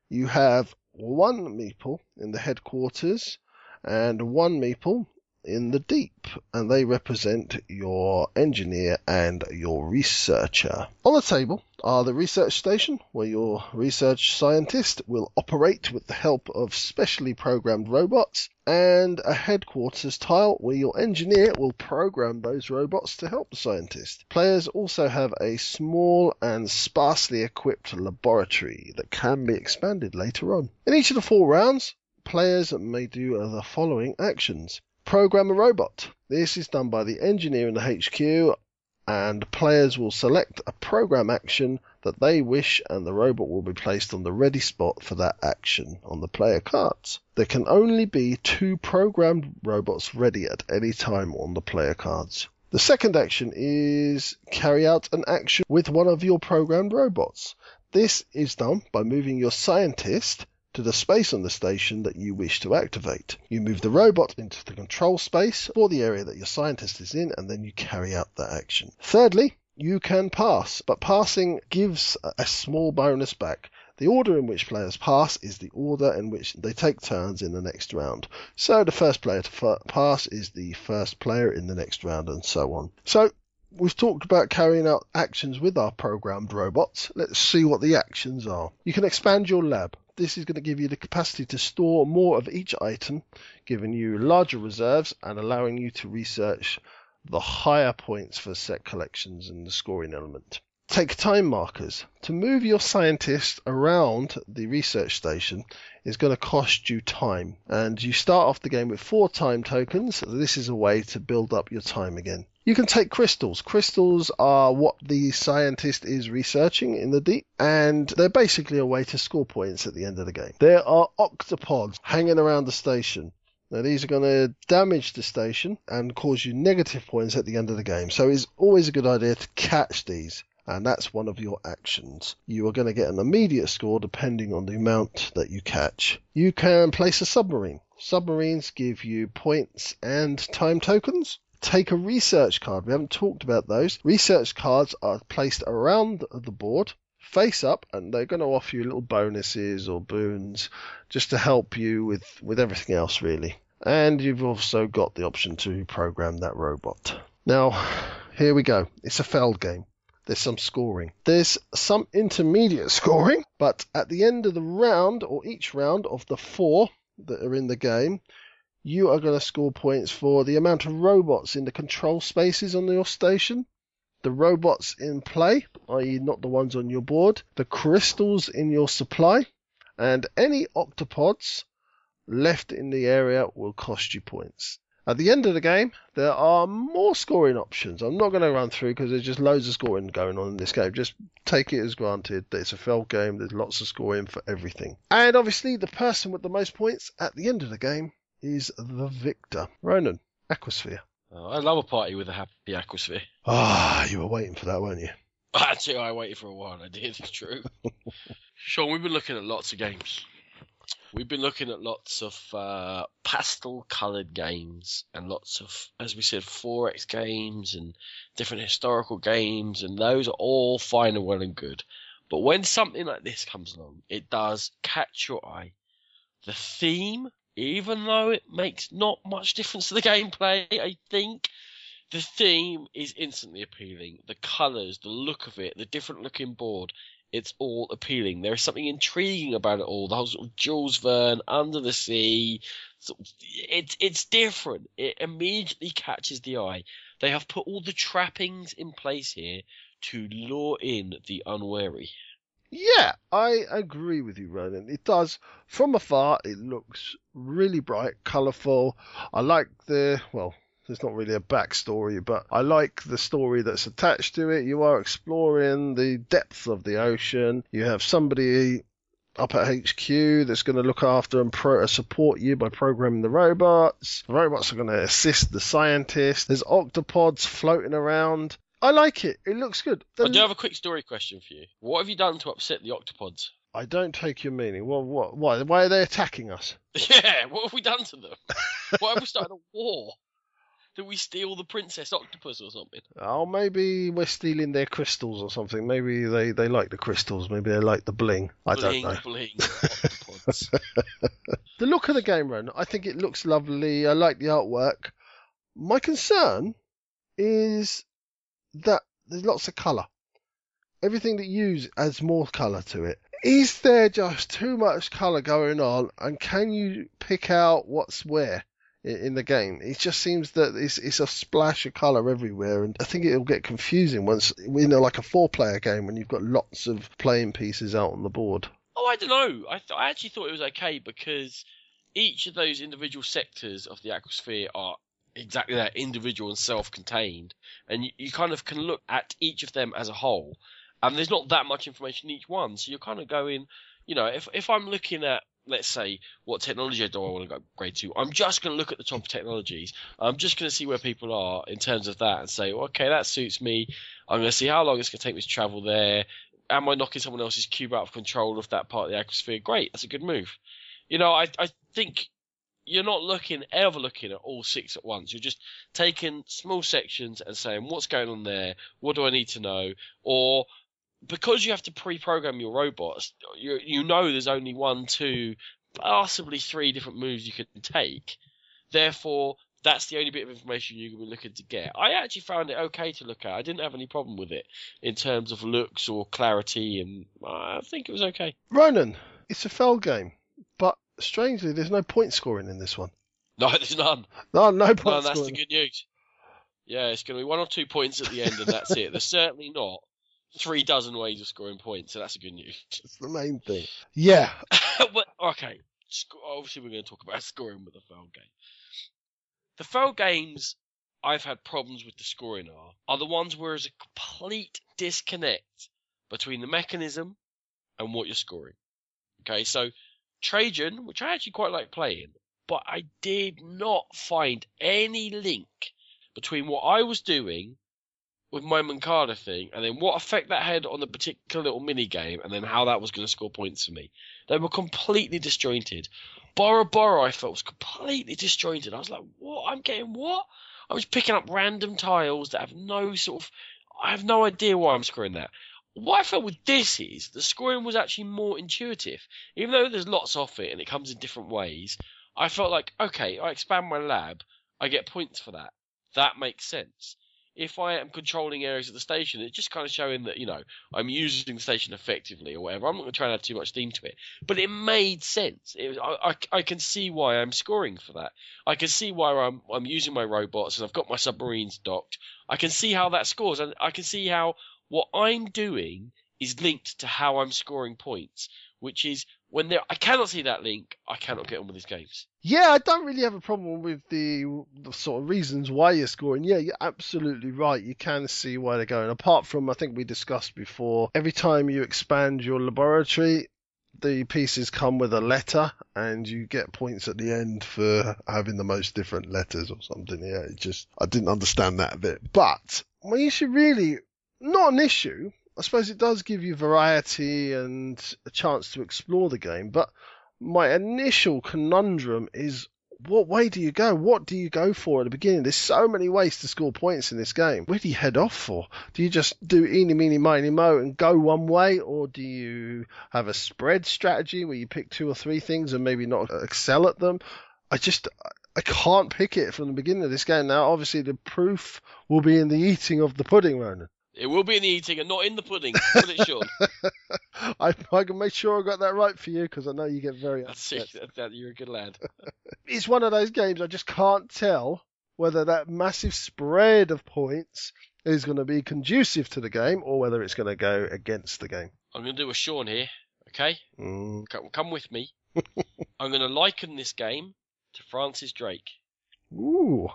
You have one meeple in the headquarters and one meeple in the deep, and they represent your engineer and your researcher. On the table are the research station, where your research scientist will operate with the help of specially programmed robots, and a headquarters tile where your engineer will program those robots to help the scientist. Players also have a small and sparsely equipped laboratory that can be expanded later on. In each of the four rounds, players may do the following actions. Program a robot. This is done by the engineer in the HQ, and players will select a program action that they wish, and the robot will be placed on the ready spot for that action on the player cards. There can only be two programmed robots ready at any time on the player cards. The second action is carry out an action with one of your programmed robots. This is done by moving your scientist to the space on the station that you wish to activate. You move the robot into the control space or the area that your scientist is in, and then you carry out that action. Thirdly, you can pass, but passing gives a small bonus back. The order in which players pass is the order in which they take turns in the next round. So the first player to pass is the first player in the next round, and so on. So we've talked about carrying out actions with our programmed robots. Let's see what the actions are. You can expand your lab. This is going to give you the capacity to store more of each item, giving you larger reserves and allowing you to research the higher points for set collections and the scoring element. Take time markers. To move your scientist around the research station is going to cost you time. And you start off the game with four time tokens. This is a way to build up your time again. You can take crystals. Crystals are what the scientist is researching in the deep, and they're basically a way to score points at the end of the game. There are octopods hanging around the station. Now, these are going to damage the station and cause you negative points at the end of the game. So it's always a good idea to catch these and that's one of your actions. You are going to get an immediate score depending on the amount that you catch. You can place a submarine. Submarines give you points and time tokens. Take a research card. We haven't talked about those. Research cards are placed around the board face up and they're going to offer you little bonuses or boons just to help you with, with everything else really. And you've also got the option to program that robot. Now, here we go. It's a Feld game. There's some scoring. There's some intermediate scoring, but at the end of the round, or each round of the four that are in the game, you are going to score points for the amount of robots in the control spaces on your station, the robots in play, i.e., not the ones on your board, the crystals in your supply, and any octopods left in the area will cost you points. At the end of the game, there are more scoring options. I'm not going to run through because there's just loads of scoring going on in this game. Just take it as granted that it's a Feld game. There's lots of scoring for everything. And obviously, the person with the most points at the end of the game is the victor. Ronan, Aquasphere. Oh, I love a party with a happy Aquasphere. Ah, you were waiting for that, weren't you? Actually, I waited for a while. I did. It's true. Sean, we've been looking at lots of games. We've been looking at lots of uh, pastel coloured games and lots of, as we said, 4X games and different historical games, and those are all fine and well and good. But when something like this comes along, it does catch your eye. The theme, even though it makes not much difference to the gameplay, I think, the theme is instantly appealing. The colours, the look of it, the different looking board, it's all appealing. There is something intriguing about it all. The whole sort of Jules Verne, Under the Sea. It's it's different. It immediately catches the eye. They have put all the trappings in place here to lure in the unwary. Yeah, I agree with you, Ronan. It does. From afar, it looks really bright, colourful. I like the well, there's not really a backstory, but I like the story that's attached to it. You are exploring the depths of the ocean. You have somebody up at HQ that's going to look after and pro- uh, support you by programming the robots. The robots are going to assist the scientists. There's octopods floating around. I like it. It looks good. The... I do have a quick story question for you. What have you done to upset the octopods? I don't take your meaning. Well, what? Why? Why are they attacking us? Yeah. What have we done to them? why have we started a war? Do we steal the princess octopus or something? Oh, maybe we're stealing their crystals or something. Maybe they, they like the crystals. Maybe they like the bling. I bling, don't know. Bling, the look of the game, Ron, I think it looks lovely. I like the artwork. My concern is that there's lots of colour. Everything that you use adds more colour to it. Is there just too much colour going on, and can you pick out what's where? In the game. It just seems that it's, it's a splash of colour everywhere, and I think it'll get confusing once you know, like a four-player game when you've got lots of playing pieces out on the board. Oh, I don't know. I th- I actually thought it was okay because each of those individual sectors of the aquasphere are exactly that individual and self-contained, and you, you kind of can look at each of them as a whole. And there's not that much information in each one, so you're kind of going, you know, if if I'm looking at let's say, what technology do I want to upgrade to? I'm just going to look at the top technologies. I'm just going to see where people are in terms of that and say, okay, that suits me. I'm going to see how long it's going to take me to travel there. Am I knocking someone else's cube out of control of that part of the atmosphere? Great, that's a good move. You know, I, I think you're not looking ever looking at all six at once. You're just taking small sections and saying what's going on there, what do I need to know, or because you have to pre-program your robots, you you know there's only one, two, possibly three different moves you can take. Therefore, that's the only bit of information you're going to be looking to get. I actually found it okay to look at. I didn't have any problem with it in terms of looks or clarity, and I think it was okay. Ronan, it's a Feld game, but strangely, there's no point scoring in this one. No, there's none. No, no point No, that's scoring. the good news. Yeah, it's going to be one or two points at the end, and that's it. There's certainly not three dozen ways of scoring points, so that's a good news. It's the main thing. Yeah, but, okay, sc- obviously we're going to talk about scoring with the foul game. The foul games I've had problems with the scoring are are the ones where there's a complete disconnect between the mechanism and what you're scoring. Okay, so Trajan, which I actually quite like playing, but I did not find any link between what I was doing with my mancala thing and then what effect that had on the particular little mini game and then how that was going to score points for me. They were completely disjointed. Bora Bora, I felt was completely disjointed. I was like, what? I'm getting what? I was picking up random tiles that have no sort of. I have no idea why I'm scoring that. What I felt with this is the scoring was actually more intuitive. Even though there's lots of it and it comes in different ways, I felt like, okay, I expand my lab, I get points for that. That makes sense. If I am controlling areas of the station, it's just kind of showing that, you know, I'm using the station effectively or whatever. I'm not going to try and add too much theme to it. But it made sense. It I, I, I can see why I'm scoring for that. I can see why I'm, I'm using my robots and I've got my submarines docked. I can see how that scores. And I can see how what I'm doing is linked to how I'm scoring points, which is when there, I cannot see that link, I cannot get on with these games. Yeah, I don't really have a problem with the, the sort of reasons why you're scoring. Yeah, you're absolutely right. You can see why they're going. Apart from, I think we discussed before, every time you expand your laboratory, the pieces come with a letter, and you get points at the end for having the most different letters or something. Yeah, it just I didn't understand that a bit. But when you should really not an issue. I suppose it does give you variety and a chance to explore the game, but my initial conundrum is what way do you go? What do you go for at the beginning? There's so many ways to score points in this game. Where do you head off for? Do you just do eeny, meeny, miny, mo and go one way, or do you have a spread strategy where you pick two or three things and maybe not excel at them? I just I can't pick it from the beginning of this game. Now, obviously, the proof will be in the eating of the pudding, Ronan. It will be in the eating and not in the pudding. Put it, Sean. I, I can make sure I got that right for you because I know you get very That's upset. it. That, that- you're a good lad. It's one of those games I just can't tell whether that massive spread of points is going to be conducive to the game or whether it's going to go against the game. I'm going to do a Sean here, okay? Mm. Come, come with me. I'm going to liken this game to Francis Drake. Ooh,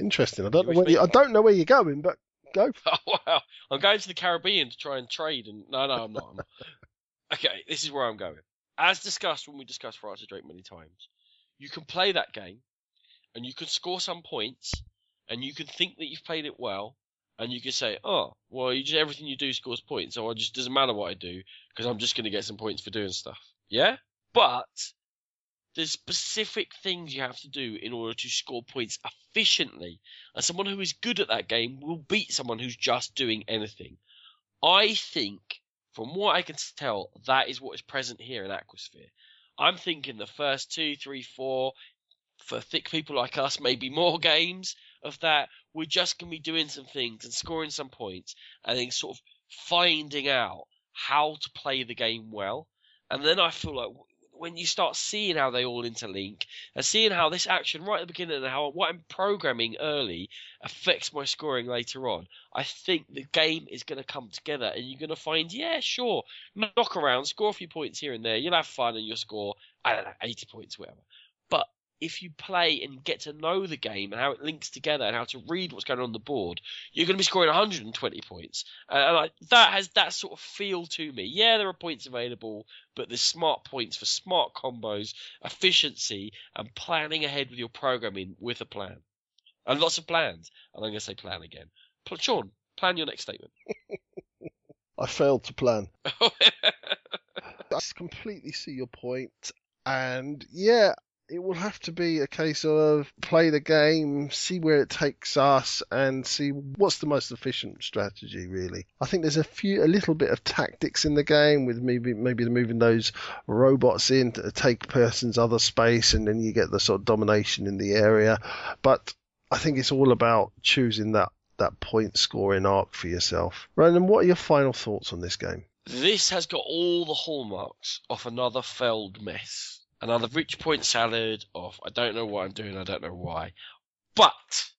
interesting. I don't You know where you. I don't know where you're going, but go. Oh, wow. I'm going to the Caribbean to try and trade. And No, no, I'm not. I'm. Okay, this is where I'm going. As discussed when we discussed Francis Drake many times, you can play that game and you can score some points and you can think that you've played it well and you can say, oh, well, you just, everything you do scores points, so it just doesn't matter what I do because I'm just going to get some points for doing stuff. Yeah? But there's specific things you have to do in order to score points efficiently. And someone who is good at that game will beat someone who's just doing anything. I think, from what I can tell, that is what is present here in Aquasphere. I'm thinking the first two, three, four, for thick people like us, maybe more games of that. We're just going to be doing some things and scoring some points and then sort of finding out how to play the game well. And then I feel like when you start seeing how they all interlink and seeing how this action right at the beginning and how what I'm programming early affects my scoring later on, I think the game is going to come together and you're going to find, yeah, sure, knock around, score a few points here and there, you'll have fun and you'll score, I don't know, 80 points, whatever. But if you play and get to know the game and how it links together and how to read what's going on on the board, you're going to be scoring 120 points. Uh, and I, that has that sort of feel to me. Yeah, there are points available, but there's smart points for smart combos, efficiency, and planning ahead with your programming with a plan. And lots of plans. And I'm going to say plan again. Pl- Sean, plan your next statement. I failed to plan. I completely see your point. point, and yeah, it will have to be a case of play the game, see where it takes us, and see what's the most efficient strategy. Really, I think there's a few, a little bit of tactics in the game with maybe maybe moving those robots in to take person's other space, and then you get the sort of domination in the area. But I think it's all about choosing that that point scoring arc for yourself. Ronan, what are your final thoughts on this game? This has got all the hallmarks of another failed mess. Another rich point salad of I don't know what I'm doing, I don't know why. But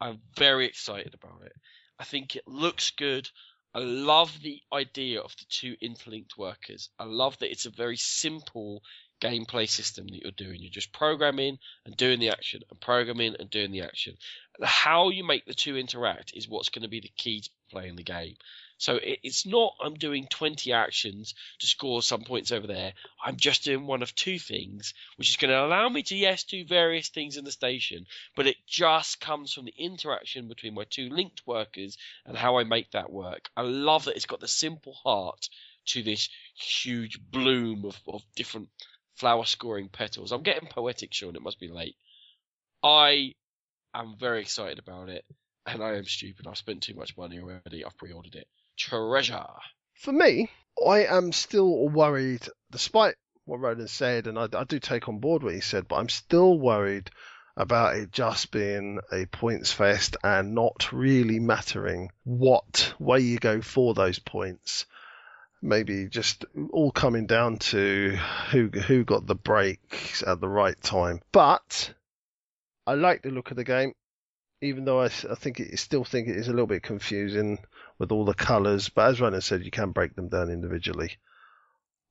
I'm very excited about it. I think it looks good. I love the idea of the two interlinked workers. I love that it's a very simple gameplay system that you're doing. You're just programming and doing the action, and programming and doing the action. How you make the two interact is what's going to be the key to playing the game. So it's not I'm doing 20 actions to score some points over there. I'm just doing one of two things, which is going to allow me to, yes, do various things in the station, but it just comes from the interaction between my two linked workers and how I make that work. I love that it's got the simple heart to this huge bloom of, of different flower scoring petals. I'm getting poetic, Sean. It must be late. I am very excited about it, and I am stupid. I've spent too much money already. I've pre ordered it treasure. For me, I am still worried, despite what Ronan said, and I, I do take on board what he said, but I'm still worried about it just being a points fest and not really mattering what way you go for those points. Maybe just all coming down to who who got the breaks at the right time. But I like the look of the game, even though I, I think it, still think it is a little bit confusing with all the colours. But as Ronan said, you can break them down individually.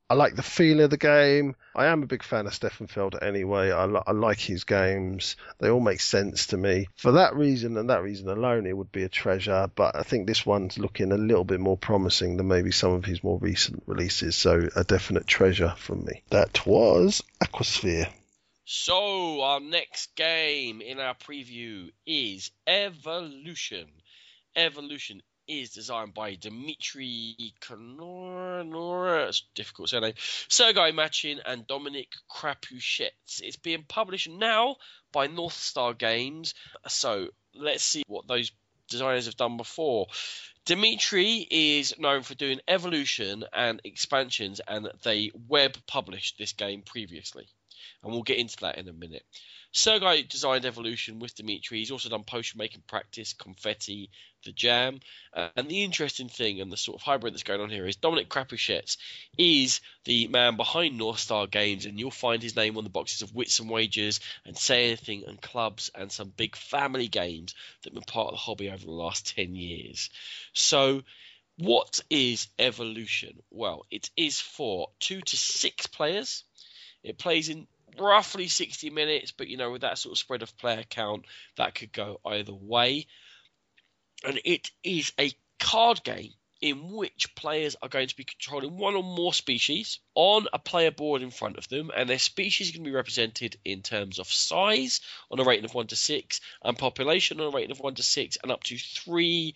I like the feel of the game. I am a big fan of Stefan Felder anyway. I, li- I, like his games. They all make sense to me. For that reason and that reason alone, it would be a treasure. But I think this one's looking a little bit more promising than maybe some of his more recent releases. So a definite treasure from me. That was Aquasphere. So our next game in our preview is Evolution. Evolution is designed by Dmitry Konora, it's difficult surname, Sergei Machin, and Dominic Crapuchettes. It's being published now by North Star Games. So let's see what those designers have done before. Dimitri is known for doing evolution and expansions, and they web published this game previously. And we'll get into that in a minute. Sergei designed Evolution with Dimitri. He's also done Potion Making Practice, Confetti, The Jam. Uh, and the interesting thing and the sort of hybrid that's going on here is Dominic Crapuchettes is the man behind North Star Games, and you'll find his name on the boxes of Wits and Wagers and Say Anything and Clubs and some big family games that have been part of the hobby over the last 10 years. So, what is Evolution? Well, it is for two to six players. It plays in roughly 60 minutes, but you know, with that sort of spread of player count, that could go either way. And it is a card game in which players are going to be controlling one or more species on a player board in front of them, and their species are going to be represented in terms of size on a rating of 1 to 6, and population on a rating of 1 to 6, and up to 3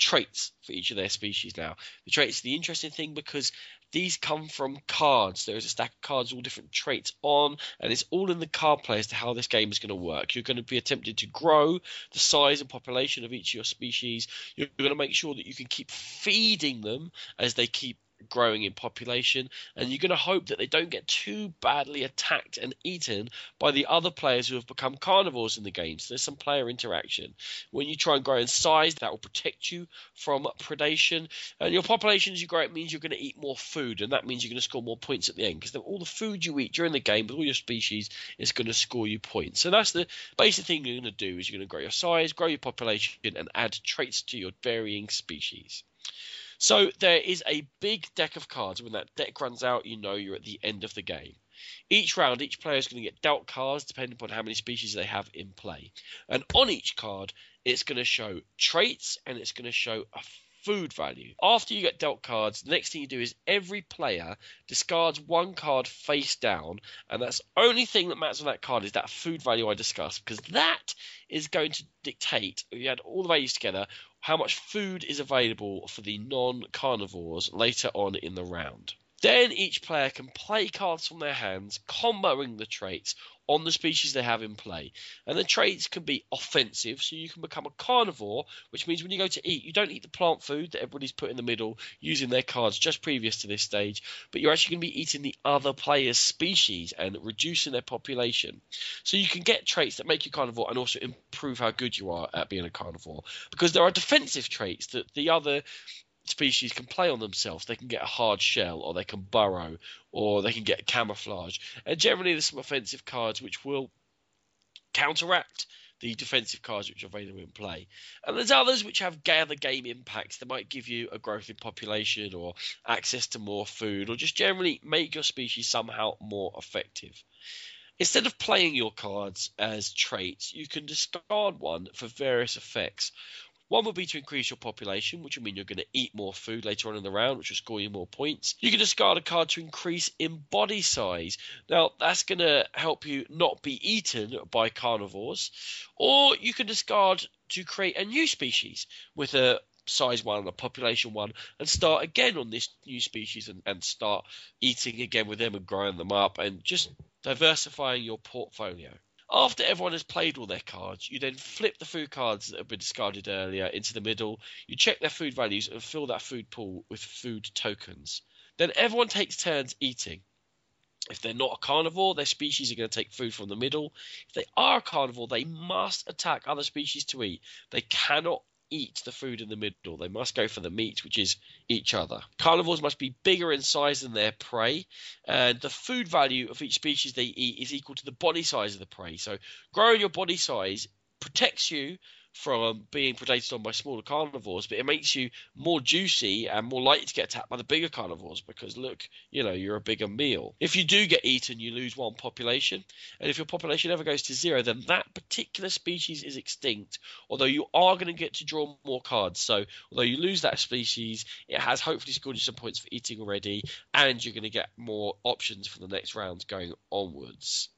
traits for each of their species now. The traits are the interesting thing because these come from cards. There is a stack of cards, all different traits on, and it's all in the card play as to how this game is going to work. You're going to be attempting to grow the size and population of each of your species. You're going to make sure that you can keep feeding them as they keep growing in population, and you're going to hope that they don't get too badly attacked and eaten by the other players who have become carnivores in the game. So there's some player interaction. When you try and grow in size, that will protect you from predation. And your population, as you grow, it means you're going to eat more food, and that means you're going to score more points at the end because all the food you eat during the game with all your species is going to score you points. So that's the basic thing you're going to do: is you're going to grow your size, grow your population, and add traits to your varying species. So there is a big deck of cards. When that deck runs out, you know you're at the end of the game. Each round, each player is going to get dealt cards depending upon how many species they have in play. And on each card, it's going to show traits and it's going to show a food value. After you get dealt cards, the next thing you do is every player discards one card face down, and that's the only thing that matters on that card is that food value I discussed, because that is going to dictate, if you add all the values together, how much food is available for the non carnivores later on in the round. Then each player can play cards from their hands, comboing the traits on the species they have in play. And the traits can be offensive, so you can become a carnivore, which means when you go to eat, you don't eat the plant food that everybody's put in the middle using their cards just previous to this stage, but you're actually going to be eating the other player's species and reducing their population. So you can get traits that make you carnivore and also improve how good you are at being a carnivore. Because there are defensive traits that the other species can play on themselves. They can get a hard shell, or they can burrow, or they can get camouflage. And generally, there's some offensive cards which will counteract the defensive cards which are available in play. And there's others which have gather game impacts that might give you a growth in population or access to more food or just generally make your species somehow more effective. Instead of playing your cards as traits, you can discard one for various effects. One would be to increase your population, which would mean you're going to eat more food later on in the round, which will score you more points. You can discard a card to increase in body size. Now, that's going to help you not be eaten by carnivores. Or you can discard to create a new species with a size one and a population one and start again on this new species and, and start eating again with them and growing them up and just diversifying your portfolio. After everyone has played all their cards, you then flip the food cards that have been discarded earlier into the middle. You check their food values and fill that food pool with food tokens. Then everyone takes turns eating. If they're not a carnivore, their species are going to take food from the middle. If they are a carnivore, they must attack other species to eat. They cannot eat the food in the middle. They must go for the meat, which is each other. Carnivores must be bigger in size than their prey, and the food value of each species they eat is equal to the body size of the prey. So, growing your body size protects you from um, being predated on by smaller carnivores, but it makes you more juicy and more likely to get attacked by the bigger carnivores because look, you know, you're a bigger meal. If you do get eaten, you lose one population, and if your population ever goes to zero, then that particular species is extinct. Although you are going to get to draw more cards, so although you lose that species, it has hopefully scored you some points for eating already, and you're going to get more options for the next round going onwards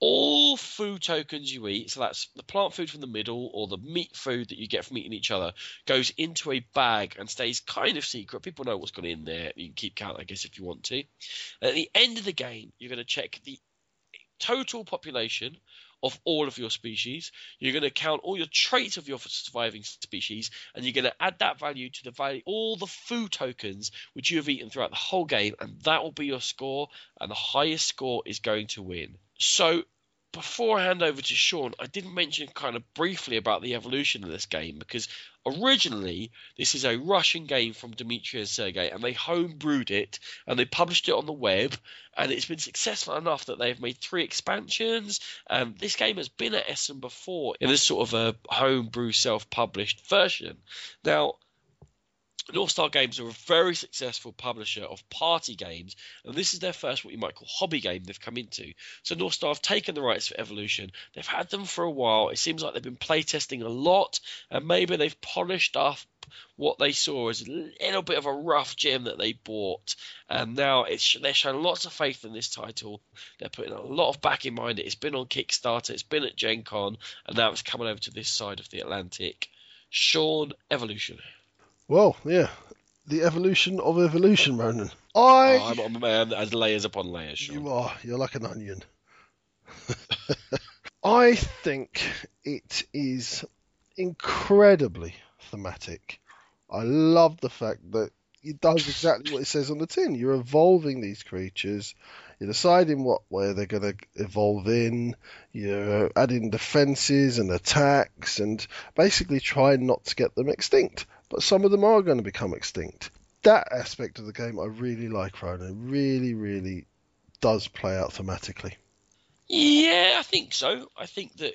all food tokens you eat, so that's the plant food from the middle or the meat food that you get from eating each other, goes into a bag and stays kind of secret. People know what's gone in there. You can keep count, I guess, if you want to. at the end of the game, you're going to check the total population of all of your species. You're going to count all your traits of your surviving species, and you're going to add that value to the value all the food tokens which you have eaten throughout the whole game, and that will be your score. And the highest score is going to win. So before I hand over to Sean, I did mention kind of briefly about the evolution of this game because originally this is a Russian game from Dmitry and Sergey, and they homebrewed it and they published it on the web, and it's been successful enough that they've made three expansions. Um, this game has been at Essen before in this sort of a homebrew self-published version. Now North Star Games are a very successful publisher of party games, and this is their first what you might call hobby game they've come into. So North Star have taken the rights for Evolution. They've had them for a while. It seems like they've been playtesting a lot, and maybe they've polished up what they saw as a little bit of a rough gem that they bought, and now it's they're showing lots of faith in this title. They're putting a lot of back in mind. It's been on Kickstarter, it's been at Gen Con, and now it's coming over to this side of the Atlantic. Sean Evolution. Well, yeah, the evolution of evolution, Ronan. I. Oh, I'm, I'm um, a man that has layers upon layers. Sean. You are. You're like an onion. I think it is incredibly thematic. I love the fact that it does exactly what it says on the tin. You're evolving these creatures. You're deciding what way they're going to evolve in. You're adding defenses and attacks, and basically trying not to get them extinct but some of them are going to become extinct. That aspect of the game I really like, Ronan. Really, really does play out thematically. Yeah, I think so. I think that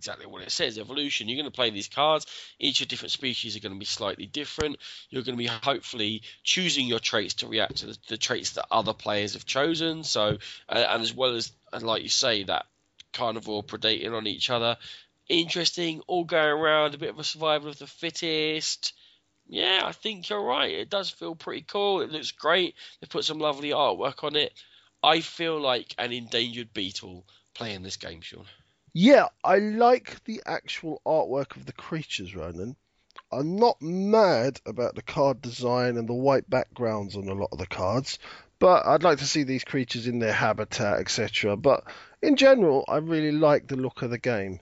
exactly what it says evolution. You're going to play these cards. Each of different species are going to be slightly different. You're going to be hopefully choosing your traits to react to the, the traits that other players have chosen. So, uh, and as well as, and like you say, that carnivore predating on each other interesting, all going around, a bit of a survival of the fittest. Yeah, I think you're right. It does feel pretty cool. It looks great. They put some lovely artwork on it. I feel like an endangered beetle playing this game, Sean. Yeah, I like the actual artwork of the creatures, Ronan. I'm not mad about the card design and the white backgrounds on a lot of the cards, but I'd like to see these creatures in their habitat, etc. But in general, I really like the look of the game.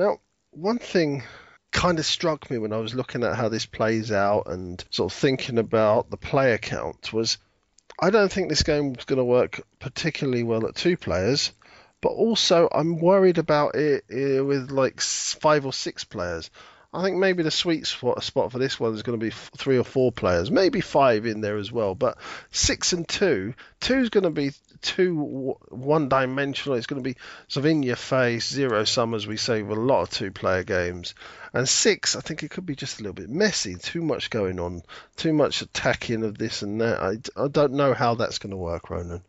Now, one thing kind of struck me when I was looking at how this plays out and sort of thinking about the player count was I don't think this game is going to work particularly well at two players, but also I'm worried about it with like five or six players. I think maybe the sweet spot for this one is going to be three or four players, maybe five in there as well. But six and two, two is going to be too one dimensional. It's going to be sort of in your face, zero sum, as we say with a lot of two player games. And six, I think it could be just a little bit messy, too much going on, too much attacking of this and that. I, I don't know how that's going to work, Ronan.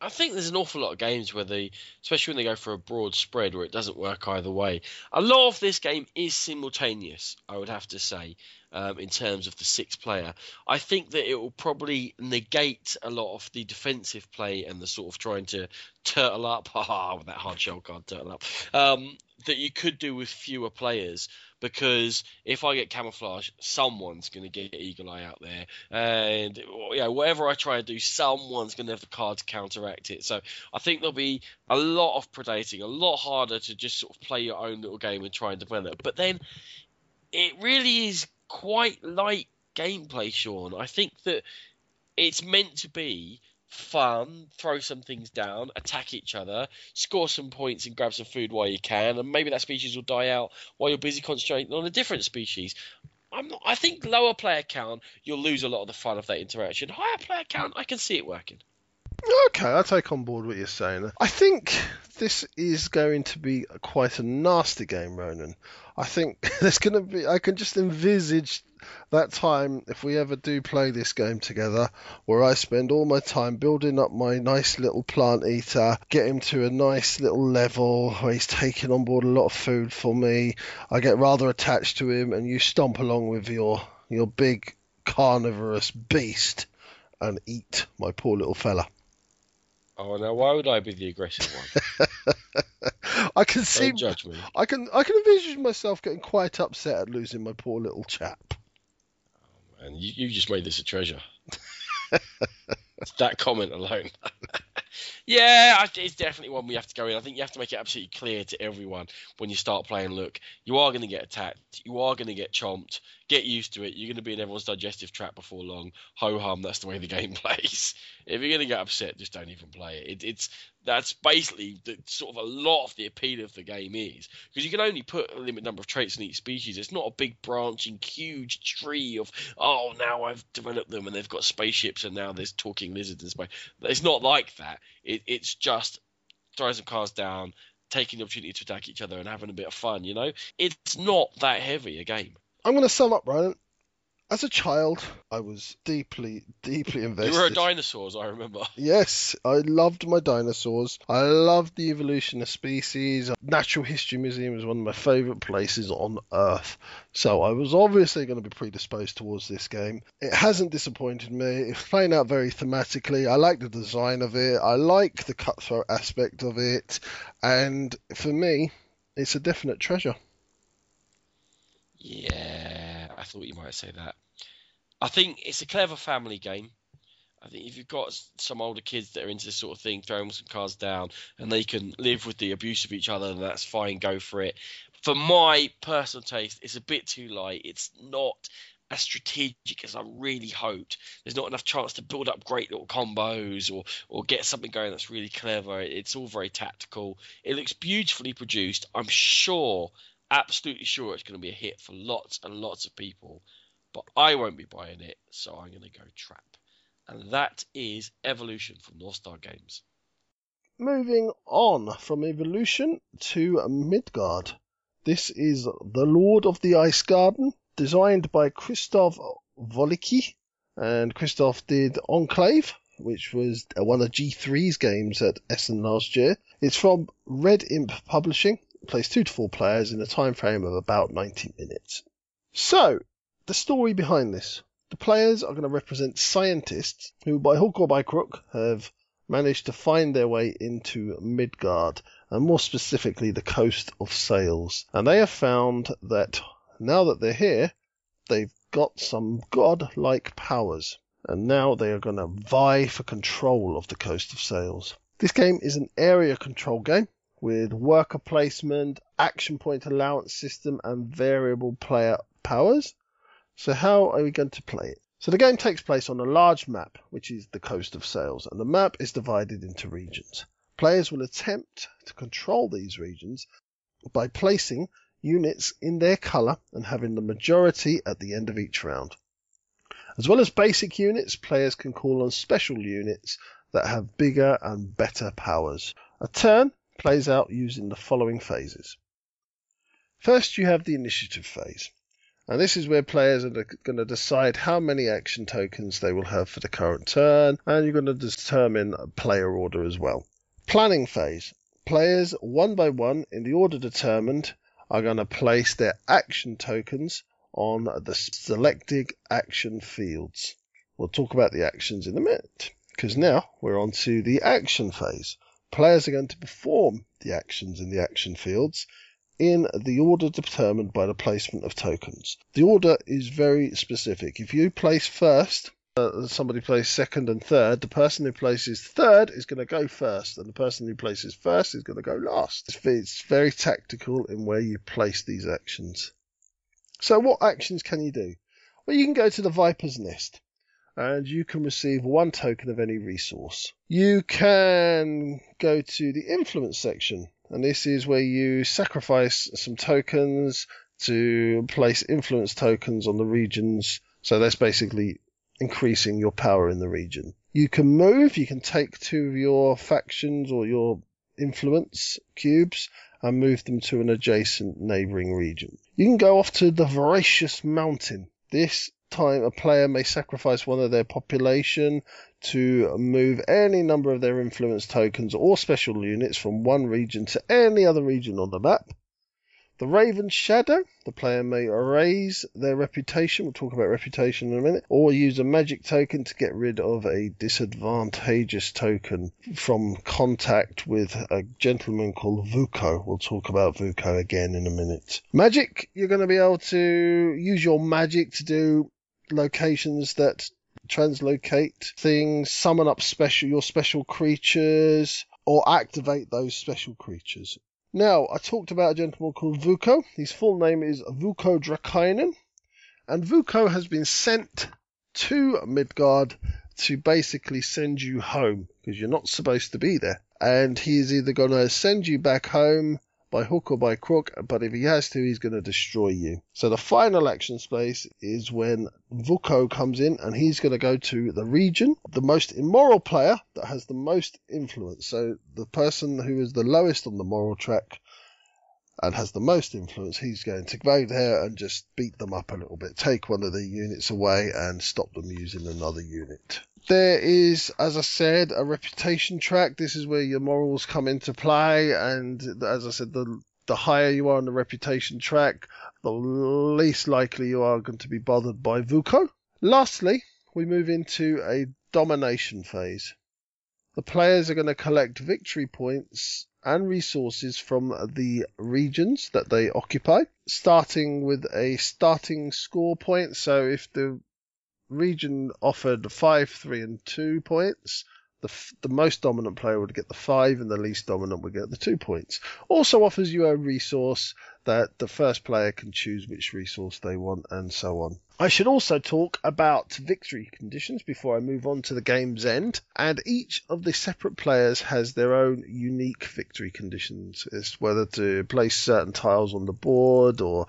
I think there's an awful lot of games where they, especially when they go for a broad spread, where it doesn't work either way. A lot of this game is simultaneous, I would have to say, um, in terms of the six player. I think that it will probably negate a lot of the defensive play and the sort of trying to turtle up, haha, with that hard shell card, turtle up, um, that you could do with fewer players because if I get camouflage, someone's going to get Eagle Eye out there, and yeah, whatever I try to do, someone's going to have the card to counteract it. So I think there'll be a lot of predating, a lot harder to just sort of play your own little game and try and develop. But then it really is quite light gameplay, Sean. I think that it's meant to be fun, throw some things down, attack each other, score some points and grab some food while you can, and maybe that species will die out while you're busy concentrating on a different species. I'm not, I think lower player count, you'll lose a lot of the fun of that interaction. Higher player count, I can see it working. Okay, I'll take on board what you're saying. I think this is going to be quite a nasty game, Ronan. I think there's going to be. I can just envisage that time if we ever do play this game together, where I spend all my time building up my nice little plant eater, get him to a nice little level where he's taking on board a lot of food for me. I get rather attached to him, and you stomp along with your your big carnivorous beast and eat my poor little fella. Oh, now why would I be the aggressive one? I can see. Don't judge me. I can. I can envision myself getting quite upset at losing my poor little chap. Oh, man, you, you just made this a treasure. that comment alone. yeah, it's definitely one we have to go in. I think you have to make it absolutely clear to everyone when you start playing. Look, you are going to get attacked. You are going to get chomped. Get used to it. You're going to be in everyone's digestive tract before long. Ho hum. That's the way the game plays. If you're going to get upset, just don't even play it. it it's that's basically the, sort of a lot of the appeal of the game is because you can only put a limited number of traits in each species. It's not a big branching, huge tree of oh now I've developed them and they've got spaceships and now there's talking lizards in space. It's not like that. It, it's just throwing some cars down, taking the opportunity to attack each other and having a bit of fun. You know, it's not that heavy a game. I'm going to sum up, Ryan. As a child, I was deeply, deeply invested. You were a dinosaurs, I remember. Yes, I loved my dinosaurs. I loved the evolution of species. Natural History Museum is one of my favourite places on Earth. So I was obviously going to be predisposed towards this game. It hasn't disappointed me. It's playing out very thematically. I like the design of it. I like the cutthroat aspect of it. And for me, it's a definite treasure. Yeah, I thought you might say that. I think it's a clever family game. I think if you've got some older kids that are into this sort of thing, throw some cards down and they can live with the abuse of each other, then that's fine, go for it. For my personal taste, it's a bit too light. It's not as strategic as I really hoped. There's not enough chance to build up great little combos or or get something going that's really clever. It's all very tactical. It looks beautifully produced. I'm sure absolutely sure it's going to be a hit for lots and lots of people, but I won't be buying it, so I'm going to go trap. And that is Evolution from North Star Games. Moving on from Evolution to Midgard. This is The Lord of the Ice Garden, designed by Christoph Wolicki. And Christoph did Enclave, which was one of G3's games at Essen last year. It's from Red Imp Publishing, plays two to four players in a time frame of about 90 minutes. So, the story behind this. The players are going to represent scientists who, by hook or by crook, have managed to find their way into Midgard, and more specifically the coast of Sails. And they have found that now that they're here, they've got some god-like powers, and now they are going to vie for control of the Coast of Sails. This game is an area control game with worker placement, action point allowance system, and variable player powers. So how are we going to play it? So the game takes place on a large map, which is the Coast of Sails, and the map is divided into regions. Players will attempt to control these regions by placing units in their colour and having the majority at the end of each round. As well as basic units, players can call on special units that have bigger and better powers. A turn plays out using the following phases. First, you have the initiative phase. And this is where players are going to decide how many action tokens they will have for the current turn, and you're going to determine player order as well. Planning phase. Players, one by one, in the order determined, are going to place their action tokens on the selected action fields. We'll talk about the actions in a minute, because now we're on to the action phase. Players are going to perform the actions in the action fields in the order determined by the placement of tokens. The order is very specific. If you place first, uh, somebody plays second and third, the person who places third is going to go first, and the person who places first is going to go last. It's very tactical in where you place these actions. So, what actions can you do? Well, you can go to the Viper's Nest and you can receive one token of any resource. You can go to the influence section and this is where you sacrifice some tokens to place influence tokens on the regions. So that's basically increasing your power in the region. You can move, you can take two of your factions or your influence cubes and move them to an adjacent neighboring region. You can go off to the Voracious Mountain. This time a player may sacrifice one of their population to move any number of their influence tokens or special units from one region to any other region on the map. The Raven Shadow, the player may raise their reputation, we'll talk about reputation in a minute, or use a magic token to get rid of a disadvantageous token from contact with a gentleman called Vuko. We'll talk about Vuko again in a minute. Magic, you're going to be able to use your magic to do locations that translocate things, summon up special your special creatures, or activate those special creatures. Now, I talked about a gentleman called Vuko. His full name is Vuko Drakkainen, and Vuko has been sent to Midgard to basically send you home because you're not supposed to be there. And he is either going to send you back home by hook or by crook, but if he has to, he's going to destroy you. So the final action space is when Vuko comes in and he's going to go to the region, the most immoral player that has the most influence. So the person who is the lowest on the moral track and has the most influence, he's going to go there and just beat them up a little bit, take one of the units away and stop them using another unit. There is, as I said, a reputation track. This is where your morals come into play, and as I said, the the higher you are on the reputation track, the least likely you are going to be bothered by Vuko. Lastly, we move into a domination phase. The players are going to collect victory points and resources from the regions that they occupy, starting with a starting score point. So if the region offered five, three, and two points. The, the most dominant player would get the five, and the least dominant would get the two points. Also offers you a resource that the first player can choose which resource they want, and so on. I should also talk about victory conditions before I move on to the game's end. And each of the separate players has their own unique victory conditions. It's whether to place certain tiles on the board or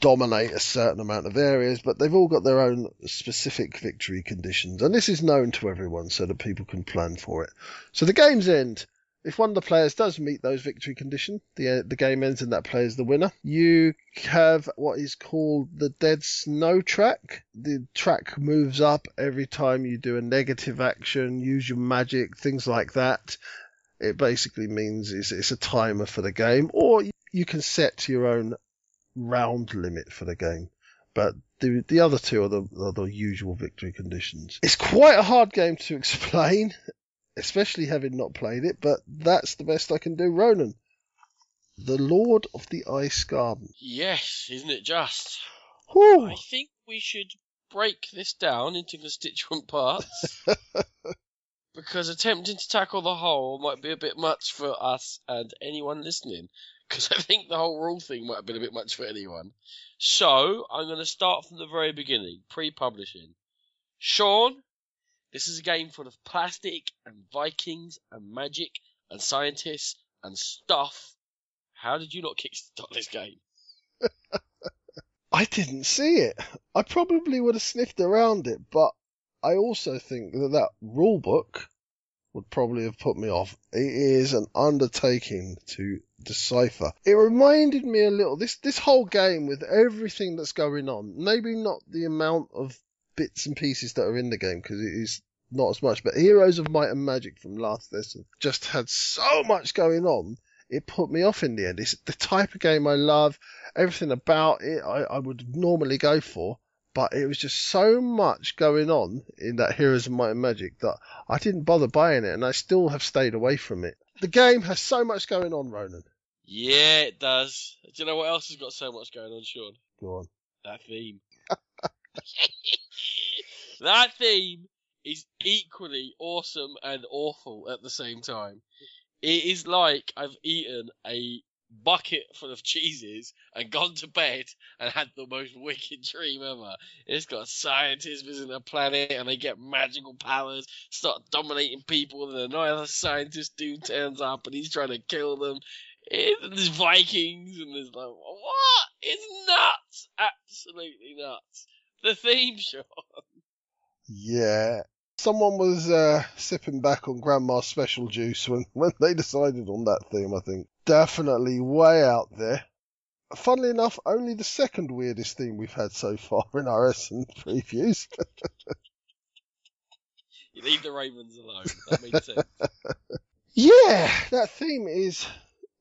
dominate a certain amount of areas, but they've all got their own specific victory conditions. And this is known to everyone so that people can plan for it. So the game's end if one of the players does meet those victory conditions, the uh, the game ends and that player is the winner. You have what is called the dead snow track. The track moves up every time you do a negative action, use your magic, things like that. It basically means it's, it's a timer for the game, or you can set your own round limit for the game. But the the other two are the, are the usual victory conditions. It's quite a hard game to explain especially having not played it, but that's the best I can do. Ronan, the Lord of the Ice Garden. Yes, isn't it just? Whew. I think we should break this down into constituent parts. because attempting to tackle the whole might be a bit much for us and anyone listening. Because I think the whole rule thing might have been a bit much for anyone. So, I'm going to start from the very beginning, pre publishing. Sean, this is a game full of plastic and Vikings and magic and scientists and stuff. How did you not kickstart this game? I didn't see it. I probably would have sniffed around it, but I also think that that rule book would probably have put me off. It is an undertaking to decipher. It reminded me a little this this whole game with everything that's going on. Maybe not the amount of bits and pieces that are in the game because it is not as much. But Heroes of Might and Magic from last Essen just had so much going on. It put me off in the end. It's the type of game I love. Everything about it I, I would normally go for but it was just so much going on in that Heroes of Might and Magic that I didn't bother buying it, and I still have stayed away from it. The game has so much going on, Ronan. Yeah, it does. Do you know what else has got so much going on, Sean? Go on. That theme. that theme is equally awesome and awful at the same time. It is like I've eaten a bucket full of cheeses and gone to bed and had the most wicked dream ever. It's got scientists visiting a planet and they get magical powers, start dominating people, and then another scientist dude turns up and he's trying to kill them. It, there's Vikings and there's like, what? It's nuts! Absolutely nuts. The theme, Sean. Yeah. Someone was uh, sipping back on Grandma's special juice when, when they decided on that theme, I think definitely way out there. Funnily enough, only the second weirdest theme we've had so far in our Essen previews. you leave the Ravens alone. That makes sense. yeah, that theme is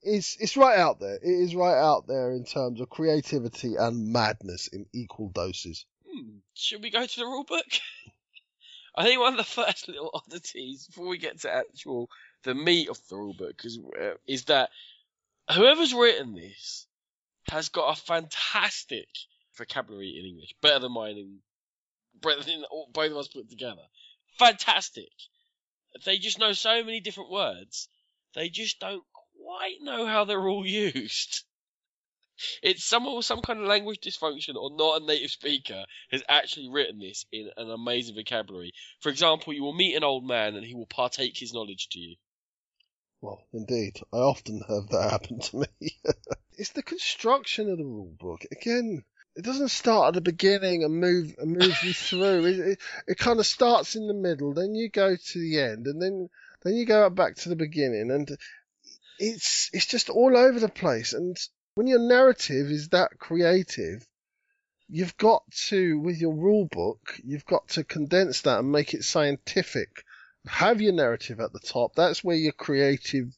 is it's right out there. It is right out there in terms of creativity and madness in equal doses. Hmm. Should we go to the rule book? I think one of the first little oddities before we get to actual the meat of the rule book is, uh, is that whoever's written this has got a fantastic vocabulary in English, better than mine and better than both of us put together. Fantastic. They just know so many different words. They just don't quite know how they're all used. It's someone with some kind of language dysfunction or not a native speaker has actually written this in an amazing vocabulary. For example, you will meet an old man and he will partake his knowledge to you. Well, indeed, I often have that happen to me. it's the construction of the rule book. Again, it doesn't start at the beginning and move and move you through. It, it, it kind of starts in the middle, then you go to the end, and then then you go back to the beginning, and it's it's just all over the place. And when your narrative is that creative, you've got to with your rule book, you've got to condense that and make it scientific have your narrative at the top. That's where your creative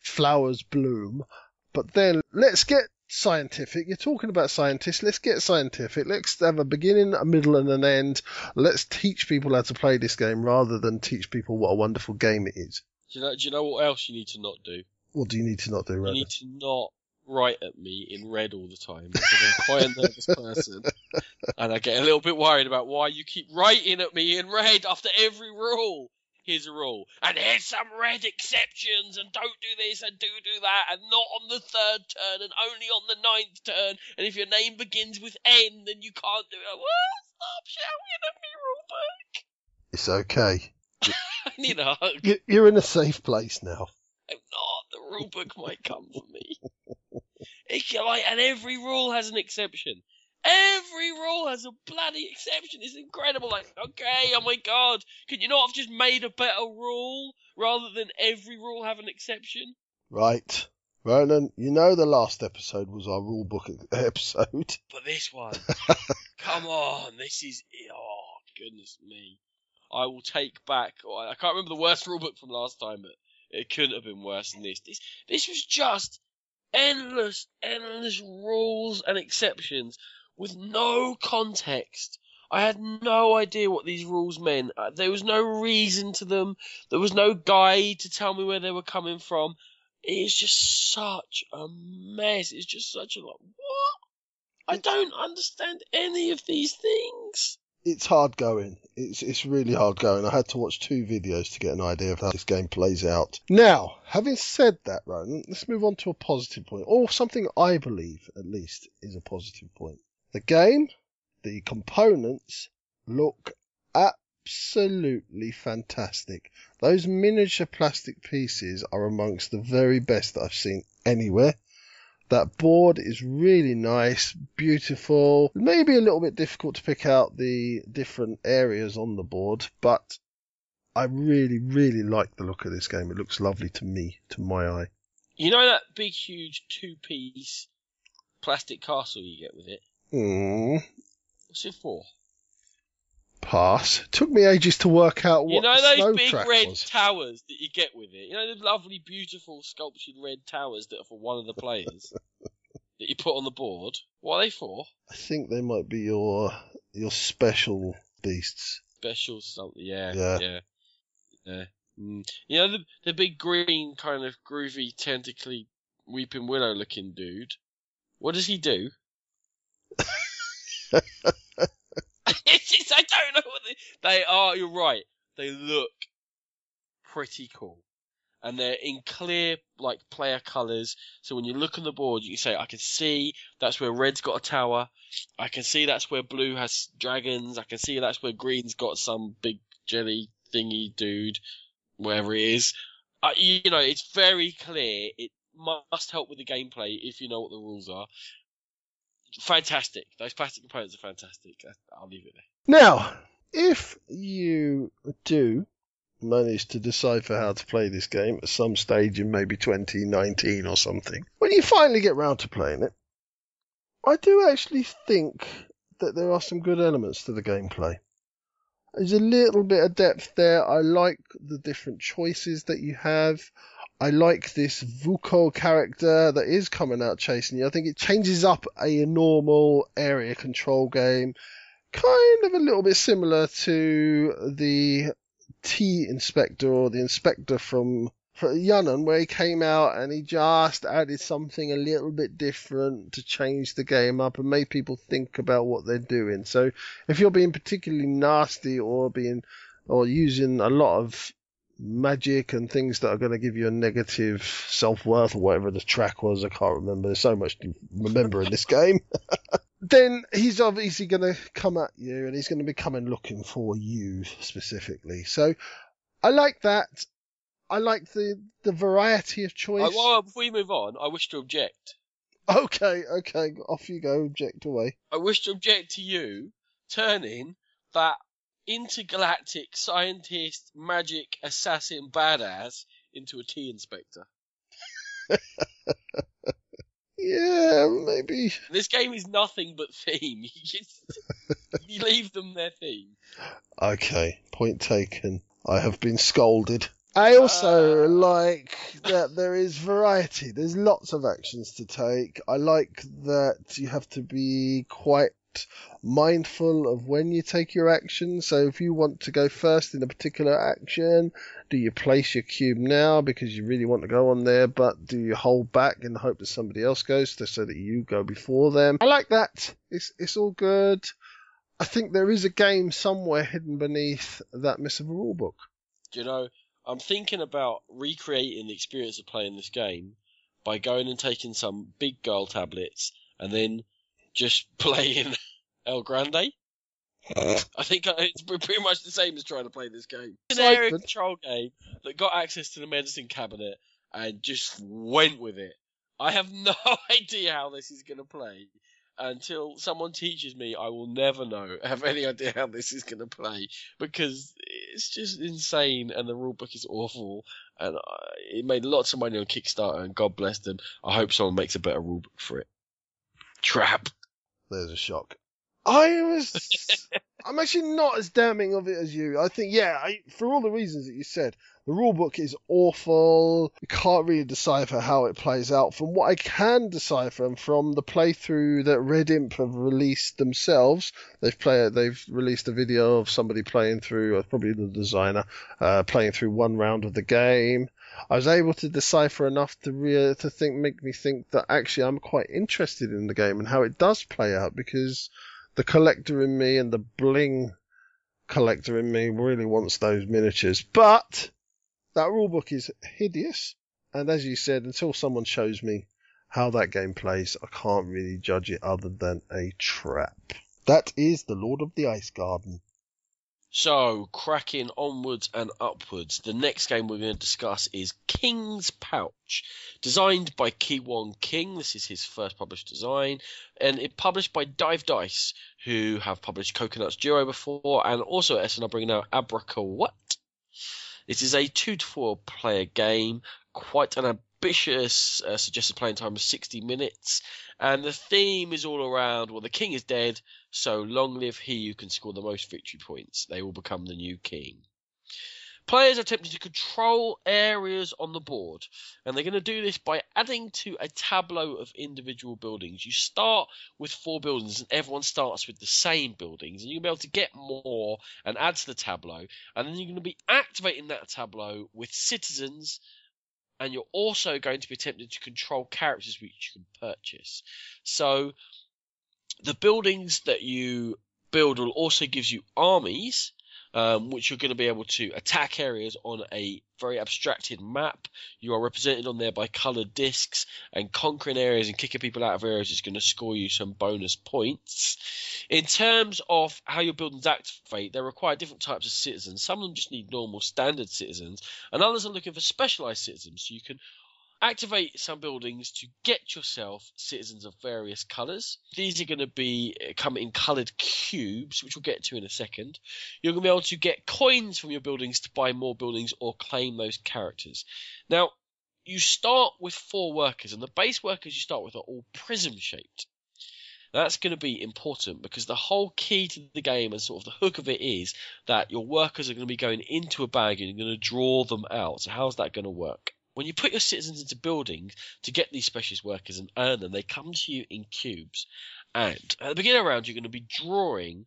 flowers bloom. But then let's get scientific. You're talking about scientists. Let's get scientific. Let's have a beginning, a middle, and an end. Let's teach people how to play this game rather than teach people what a wonderful game it is. Do you know, do you know what else you need to not do? What do you need to not do, rather? You need to not write at me in red all the time because I'm quite a nervous person. And I get a little bit worried about why you keep writing at me in red after every rule here's a rule, and here's some red exceptions, and don't do this and do do that, and not on the third turn, and only on the ninth turn, and if your name begins with N, then you can't do it. What? Stop shouting at me, rulebook. It's okay. I need a hug. You're in a safe place now. I'm not. The rulebook might come for me. It's like, and every rule has an exception. Every rule has a bloody exception. It's incredible. Like, okay, oh my god, can you not have just made a better rule rather than every rule have an exception? Right. Ronan, you know the last episode was our rule book episode. But this one, come on, this is, oh, goodness me. I will take back, I can't remember the worst rule book from last time, but it couldn't have been worse than this. This, this was just endless, endless rules and exceptions with no context. I had no idea what these rules meant. Uh, there was no reason to them. There was no guide to tell me where they were coming from. It's just such a mess. It's just such a like what? I don't understand any of these things. It's hard going. It's it's really hard going. I had to watch two videos to get an idea of how this game plays out. Now, having said that, Ronan, let's move on to a positive point, or something I believe at least is a positive point. The game, the components look absolutely fantastic. Those miniature plastic pieces are amongst the very best that I've seen anywhere. That board is really nice, beautiful, maybe a little bit difficult to pick out the different areas on the board, but I really, really like the look of this game. It looks lovely to me, to my eye. You know that big, huge two-piece plastic castle you get with it? Mm, What's it for? Pass. Took me ages to work out what you know those big red was. towers that you get with it? You know the lovely, beautiful, sculptured red towers that are for one of the players that you put on the board? What are they for? I think they might be your your special beasts. Special something. Yeah. Yeah. Yeah. Yeah. Mm. You know the the big green kind of groovy tentacly weeping willow looking dude. What does he do? it's just, I don't know what they, they are. You're right. They look pretty cool, and they're in clear like player colours. So when you look on the board, you can say, "I can see that's where red's got a tower. I can see that's where blue has dragons. I can see that's where green's got some big jelly thingy dude, wherever it is. Uh, you, you know, it's very clear. It must help with the gameplay if you know what the rules are. Fantastic. Those plastic components are fantastic. I'll leave it there. Now, if you do manage to decipher how to play this game at some stage in maybe 2019 or something, when you finally get round to playing it, I do actually think that there are some good elements to the gameplay. There's a little bit of depth there. I like the different choices that you have. I like this Vuko character that is coming out chasing you. I think it changes up a normal area control game kind of a little bit similar to the Tea Inspector or the Inspector from, from Yunnan, where he came out and he just added something a little bit different to change the game up and make people think about what they're doing. So if you're being particularly nasty or being or using a lot of magic and things that are going to give you a negative self worth or whatever the track was, I can't remember. There's so much to remember in this game. then he's obviously going to come at you and he's going to be coming looking for you specifically. So I like that. I like the, the variety of choice. Uh, well, before you move on, I wish to object. Okay, okay, off you go, object away. I wish to object to you turning that intergalactic scientist, magic, assassin, badass into a tea inspector. Yeah, maybe. This game is nothing but theme. You, just, you leave them their theme. Okay, point taken. I have been scolded. I also Uh. like that there is variety. There's lots of actions to take. I like that you have to be quite mindful of when you take your action. So if you want to go first in a particular action, do you place your cube now because you really want to go on there, but do you hold back in the hope that somebody else goes to, so that you go before them? I like that. It's it's all good. I think there is a game somewhere hidden beneath that miss of a rulebook. Do you know, I'm thinking about recreating the experience of playing this game by going and taking some big girl tablets and then just playing El Grande. I think it's pretty much the same as trying to play this game. It's an area control game that got access to the medicine cabinet and just went with it. I have no idea how this is going to play. Until someone teaches me, I will never know, have any idea how this is going to play because it's just insane and the rulebook is awful. And I, it made lots of money on Kickstarter, and God bless them. I hope someone makes a better rulebook for it. Trap. There's a shock. I was I'm actually not as damning of it as you. I think, yeah, I, for all the reasons that you said, the rulebook is awful. You can't really decipher how it plays out. From what I can decipher, and from the playthrough that Red Imp have released themselves, they've play, they've released a video of somebody playing through, probably the designer, uh, playing through one round of the game. I was able to decipher enough to re- to think, make me think that actually I'm quite interested in the game and how it does play out because the collector in me and the bling collector in me really wants those miniatures. But that rulebook is hideous, and as you said, until someone shows me how that game plays, I can't really judge it other than a trap. That is the Lord of the Ice Garden. So, cracking onwards and upwards, the next game we're going to discuss is King's Pouch. Designed by Kiwon King, this is his first published design, and it published by Dive Dice, who have published Coconuts Duo before, and also SN are bringing out What? It is a two to four player game, quite an ambitious uh, suggested playing time of 60 minutes, and the theme is all around well, the king is dead, so long live he who can score the most victory points. They will become the new king. Players are attempting to control areas on the board, and they're going to do this by adding to a tableau of individual buildings. You start with four buildings, and everyone starts with the same buildings, and you'll be able to get more and add to the tableau, and then you're going to be activating that tableau with citizens, and you're also going to be tempted to control characters which you can purchase. So, the buildings that you build will also give you armies um, which you're going to be able to attack areas on a very abstracted map. You are represented on there by coloured discs, and conquering areas and kicking people out of areas is going to score you some bonus points. In terms of how your buildings activate, they require different types of citizens. Some of them just need normal standard citizens, and others are looking for specialised citizens. So you can Activate some buildings to get yourself citizens of various colours. These are going to be uh, come in coloured cubes, which we'll get to in a second. You're going to be able to get coins from your buildings to buy more buildings or claim those characters. Now, you start with four workers, and the base workers you start with are all prism shaped. That's going to be important because the whole key to the game and sort of the hook of it is that your workers are going to be going into a bag and you're going to draw them out. So, how's that going to work? When you put your citizens into buildings to get these specialist workers and earn them, they come to you in cubes. And at the beginning of the round, you're going to be drawing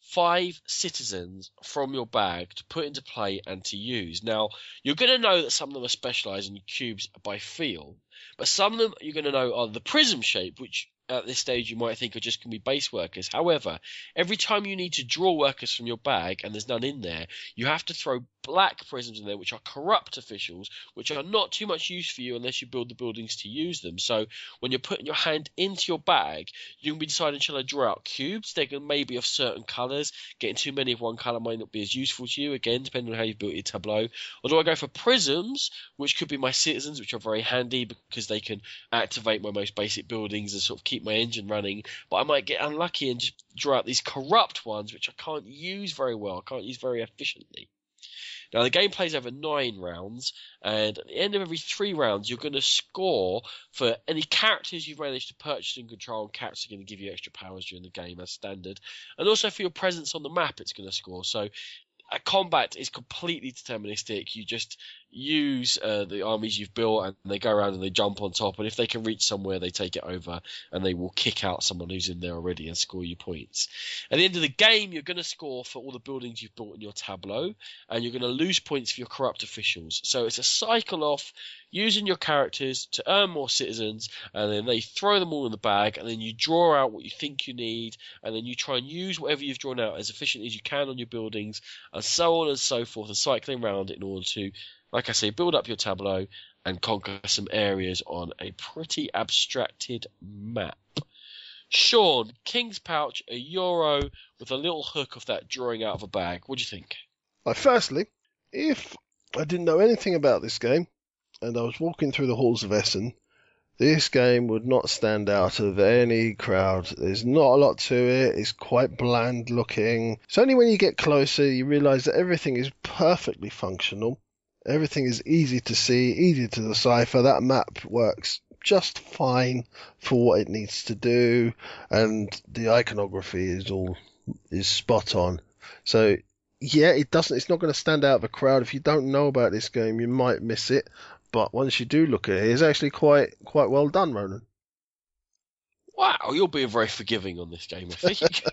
five citizens from your bag to put into play and to use. Now, you're going to know that some of them are specialised in cubes by feel, but some of them you're going to know are the prism shape, which at this stage you might think are just going to be base workers. However, every time you need to draw workers from your bag and there's none in there, you have to throw black prisms in there, which are corrupt officials, which are not too much use for you unless you build the buildings to use them. So when you're putting your hand into your bag, you can be deciding shall I draw out cubes? They can maybe of certain colours. Getting too many of one colour might not be as useful to you, again, depending on how you've built your tableau. Or do I go for prisms, which could be my citizens, which are very handy because they can activate my most basic buildings and sort of keep my engine running. But I might get unlucky and just draw out these corrupt ones, which I can't use very well, I can't use very efficiently. Now, the game plays over nine rounds, and at the end of every three rounds, you're going to score for any characters you've managed to purchase and control. And characters are going to give you extra powers during the game as standard, and also for your presence on the map, it's going to score. So, a combat is completely deterministic. You just use uh, the armies you've built and they go around and they jump on top and if they can reach somewhere they take it over and they will kick out someone who's in there already and score you points. At the end of the game you're going to score for all the buildings you've built in your tableau and you're going to lose points for your corrupt officials. So it's a cycle off using your characters to earn more citizens and then they throw them all in the bag and then you draw out what you think you need and then you try and use whatever you've drawn out as efficiently as you can on your buildings and so on and so forth and cycling around in order to like I say, build up your tableau and conquer some areas on a pretty abstracted map. Sean, King's Pouch, a euro with a little hook of that drawing out of a bag. What do you think? Well, firstly, if I didn't know anything about this game and I was walking through the halls of Essen, this game would not stand out of any crowd. There's not a lot to it. It's quite bland looking. It's only when you get closer you realise that everything is perfectly functional. Everything is easy to see, easy to decipher. That map works just fine for what it needs to do, and the iconography is all is spot on. So yeah, it doesn't. It's not going to stand out of a crowd. If you don't know about this game, you might miss it. But once you do look at it, it's actually quite quite well done, Ronan. Wow, you're being very forgiving on this game. I think.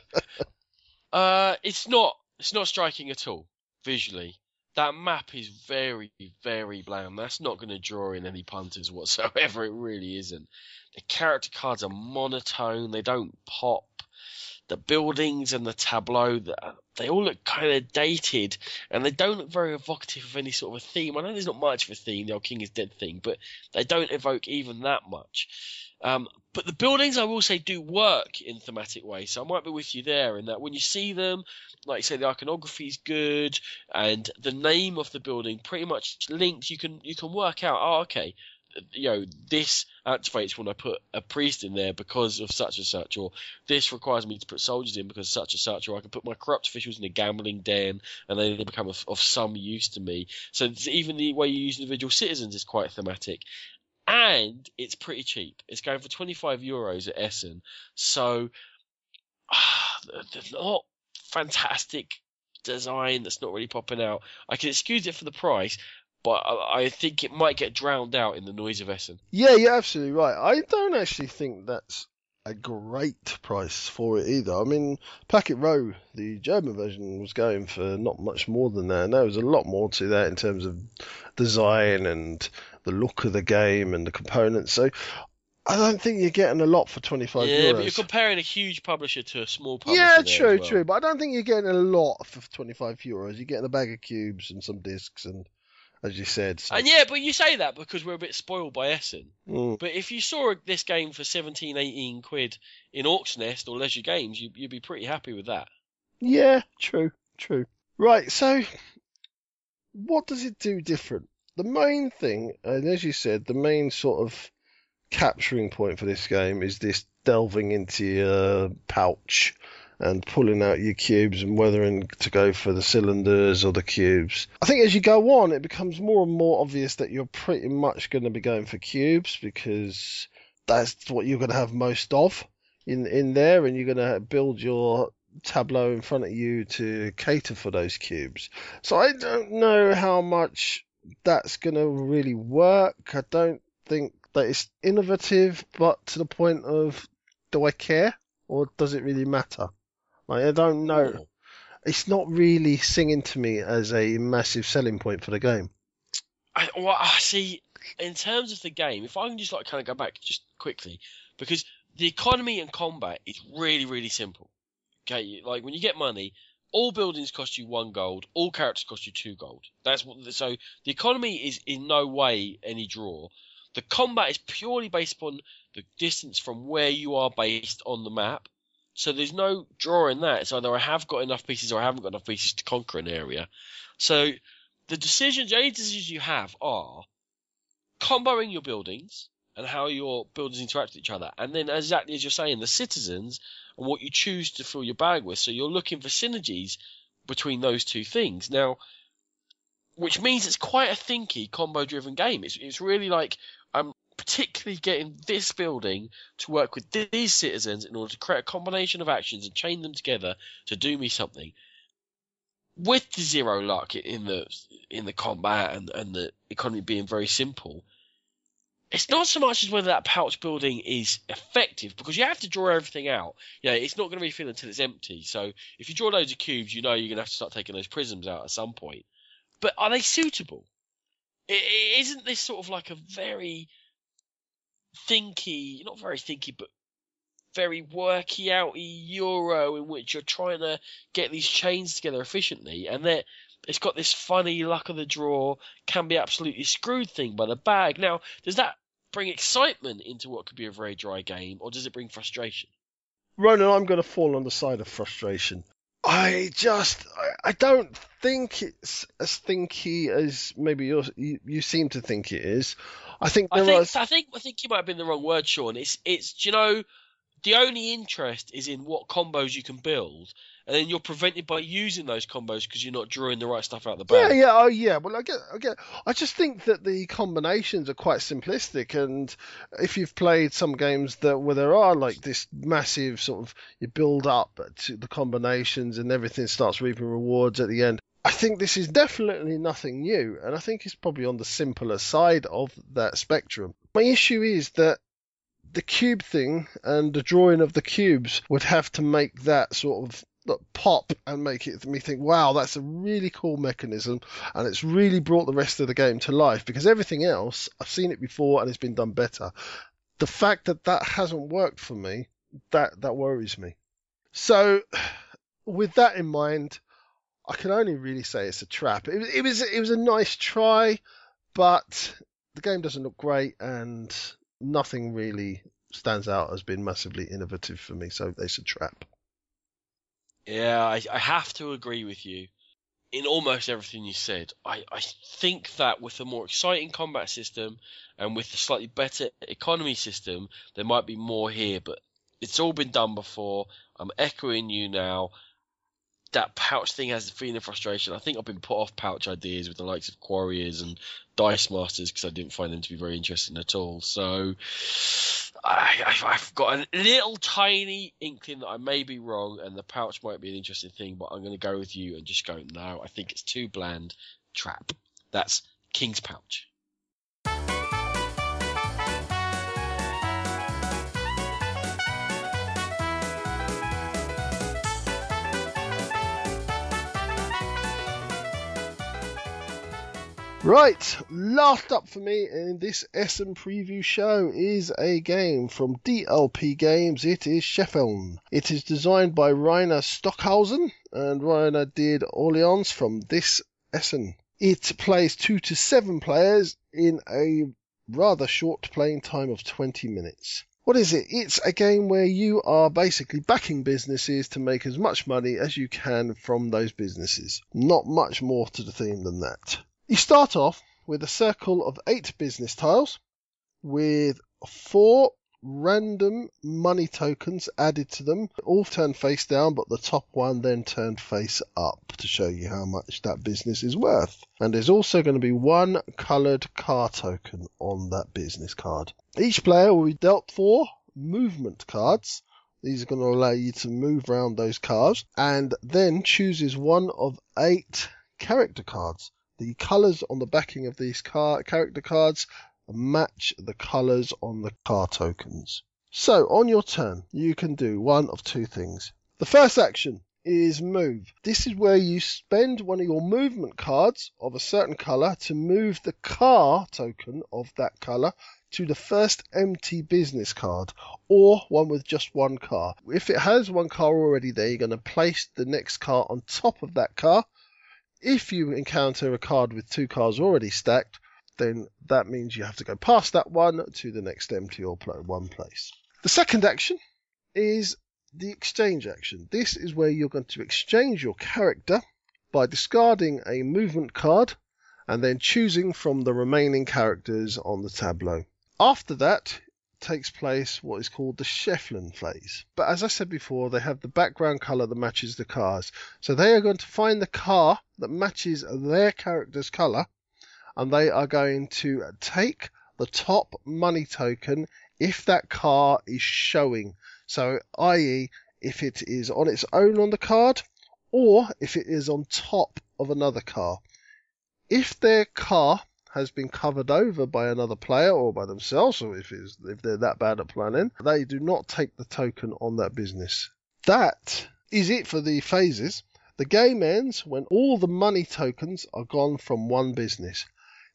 uh, it's not. It's not striking at all visually. That map is very, very bland. That's not going to draw in any punters whatsoever. It really isn't. The character cards are monotone. They don't pop. The buildings and the tableau, they all look kind of dated, and they don't look very evocative of any sort of a theme. I know there's not much of a theme, the old King is Dead thing, but they don't evoke even that much. Um, but the buildings, I will say, do work in thematic ways. So I might be with you there in that when you see them, like you say, the iconography is good, and the name of the building pretty much links. You can you can work out. Oh, okay, you know, this activates when I put a priest in there because of such and such, or this requires me to put soldiers in because of such and such, or I can put my corrupt officials in a gambling den and they become of, of some use to me. So even the way you use individual citizens is quite thematic. And it's pretty cheap. It's going for 25 euros at Essen. So, ah, there's not fantastic design that's not really popping out. I can excuse it for the price, but I, I think it might get drowned out in the noise of Essen. Yeah, you're absolutely right. I don't actually think that's a great price for it either. I mean, Packet Row, the German version, was going for not much more than that, and there was a lot more to that in terms of design and the look of the game and the components. So I don't think you're getting a lot for 25 yeah, euros. but you're comparing a huge publisher to a small publisher. Yeah, true, well. true. But I don't think you're getting a lot for 25 euros. You're getting a bag of cubes and some discs and, as you said. So. And yeah, but you say that because we're a bit spoiled by Essen. Mm. But if you saw this game for 17, 18 quid in Nest or Leisure Games, you, you'd be pretty happy with that. Yeah, true, true. Right, so what does it do different? The main thing, and as you said, the main sort of capturing point for this game is this delving into your pouch and pulling out your cubes and whether to go for the cylinders or the cubes. I think as you go on, it becomes more and more obvious that you're pretty much going to be going for cubes because that's what you're going to have most of in in there, and you're going to build your tableau in front of you to cater for those cubes. So I don't know how much that's going to really work. I don't think that it's innovative, but to the point of do I care or does it really matter? Like I don't know. Hmm. It's not really singing to me as a massive selling point for the game. I, well, I see. In terms of the game, if I can just like kind of go back just quickly, because the economy and combat is really really simple. Okay, like when you get money, all buildings cost you one gold, all characters cost you two gold. That's what. So the economy is in no way any draw. The combat is purely based upon the distance from where you are based on the map. So there's no draw in that. It's either I have got enough pieces or I haven't got enough pieces to conquer an area. So the decisions, only decisions you have are comboing your buildings and how your buildings interact with each other. And then exactly as you're saying, the citizens and what you choose to fill your bag with. So you're looking for synergies between those two things. Now, which means it's quite a thinky combo driven game. It's, it's really like I'm particularly getting this building to work with these citizens in order to create a combination of actions and chain them together to do me something. With the zero luck in the in the combat and, and the economy being very simple, it's not so much as whether that pouch building is effective because you have to draw everything out. Yeah, it's not going to be filled until it's empty. So if you draw loads of cubes, you know you're going to have to start taking those prisms out at some point. But are they suitable? is isn't this sort of like a very thinky, not very thinky, but very worky out euro in which you're trying to get these chains together efficiently, and that it's got this funny luck of the draw, can be absolutely screwed thing by the bag. Now, does that bring excitement into what could be a very dry game, or does it bring frustration? Ronan, I'm going to fall on the side of frustration. I just, I, I don't think it's as thinky as maybe you you seem to think it is. I think there I think, I think I think you might have been the wrong word, Sean. It's it's you know the only interest is in what combos you can build, and then you're prevented by using those combos because you're not drawing the right stuff out the bag. yeah, yeah, oh yeah. Well, I get, I get. I just think that the combinations are quite simplistic, and if you've played some games that where there are like this massive sort of you build up to the combinations and everything starts reaping rewards at the end. I think this is definitely nothing new, and I think it's probably on the simpler side of that spectrum. My issue is that the cube thing and the drawing of the cubes would have to make that sort of pop and make it me think, wow, that's a really cool mechanism, and it's really brought the rest of the game to life. Because everything else, I've seen it before and it's been done better. The fact that that hasn't worked for me, that that worries me. So, with that in mind, I can only really say it's a trap. It, it was it was a nice try, but the game doesn't look great, and nothing really stands out as being massively innovative for me. So it's a trap. Yeah, I, I have to agree with you in almost everything you said. I, I think that with a more exciting combat system and with a slightly better economy system, there might be more here, but it's all been done before. I'm echoing you now. That pouch thing has a feeling of frustration. I think I've been put off pouch ideas with the likes of Quarriors and Dice Masters because I didn't find them to be very interesting at all. So I, I've got a little tiny inkling that I may be wrong and the pouch might be an interesting thing, but I'm going to go with you and just go, no, I think it's too bland. Trap. That's King's Pouch. Right, last up for me in this Essen preview show is a game from DLP Games. It is Scheffeln. It is designed by Reiner Stockhausen, and Rainer did Orleans from this Essen. It plays two to seven players in a rather short playing time of 20 minutes. What is it? It's a game where you are basically backing businesses to make as much money as you can from those businesses. Not much more to the theme than that. You start off with a circle of eight business tiles with four random money tokens added to them, all turned face down, but the top one then turned face up to show you how much that business is worth. And there's also going to be one coloured car token on that business card. Each player will be dealt four movement cards. These are going to allow you to move around those cars and then chooses one of eight character cards. The colours on the backing of these car character cards match the colours on the car tokens. So on your turn, you can do one of two things. The first action is move. This is where you spend one of your movement cards of a certain colour to move the car token of that colour to the first empty business card or one with just one car. If it has one car already there, you're going to place the next car on top of that car. If you encounter a card with two cards already stacked, then that means you have to go past that one to the next empty or one place. The second action is the exchange action. This is where you're going to exchange your character by discarding a movement card and then choosing from the remaining characters on the tableau. After that takes place what is called the Scheffeln phase. But as I said before, they have the background colour that matches the cars. So they are going to find the car that matches their character's colour and they are going to take the top money token if that car is showing. So, i.e., if it is on its own on the card or if it is on top of another car. If their car has been covered over by another player or by themselves, or if, if they're that bad at planning, they do not take the token on that business. That is it for the phases. The game ends when all the money tokens are gone from one business.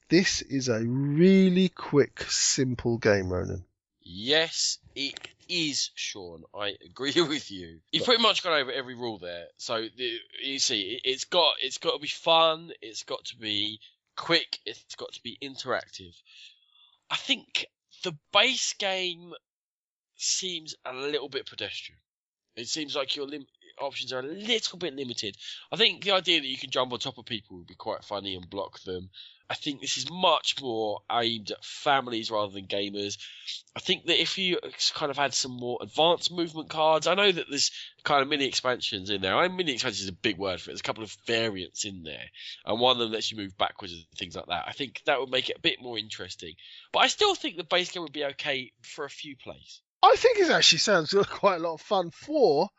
This is a really quick, simple game, Ronan. Yes, it is, Sean. I agree with you. You've pretty much gone over every rule there. So the, you see, it's got it's got to be fun. It's got to be quick. It's got to be interactive. I think the base game seems a little bit pedestrian. It seems like you're lim- options are a little bit limited. I think the idea that you can jump on top of people would be quite funny and block them. I think this is much more aimed at families rather than gamers. I think that if you kind of had some more advanced movement cards, I know that there's kind of mini expansions in there. I mean, mini expansions is a big word for it. There's a couple of variants in there, and one of them lets you move backwards and things like that. I think that would make it a bit more interesting. But I still think the base game would be okay for a few plays. I think it actually sounds quite a lot of fun for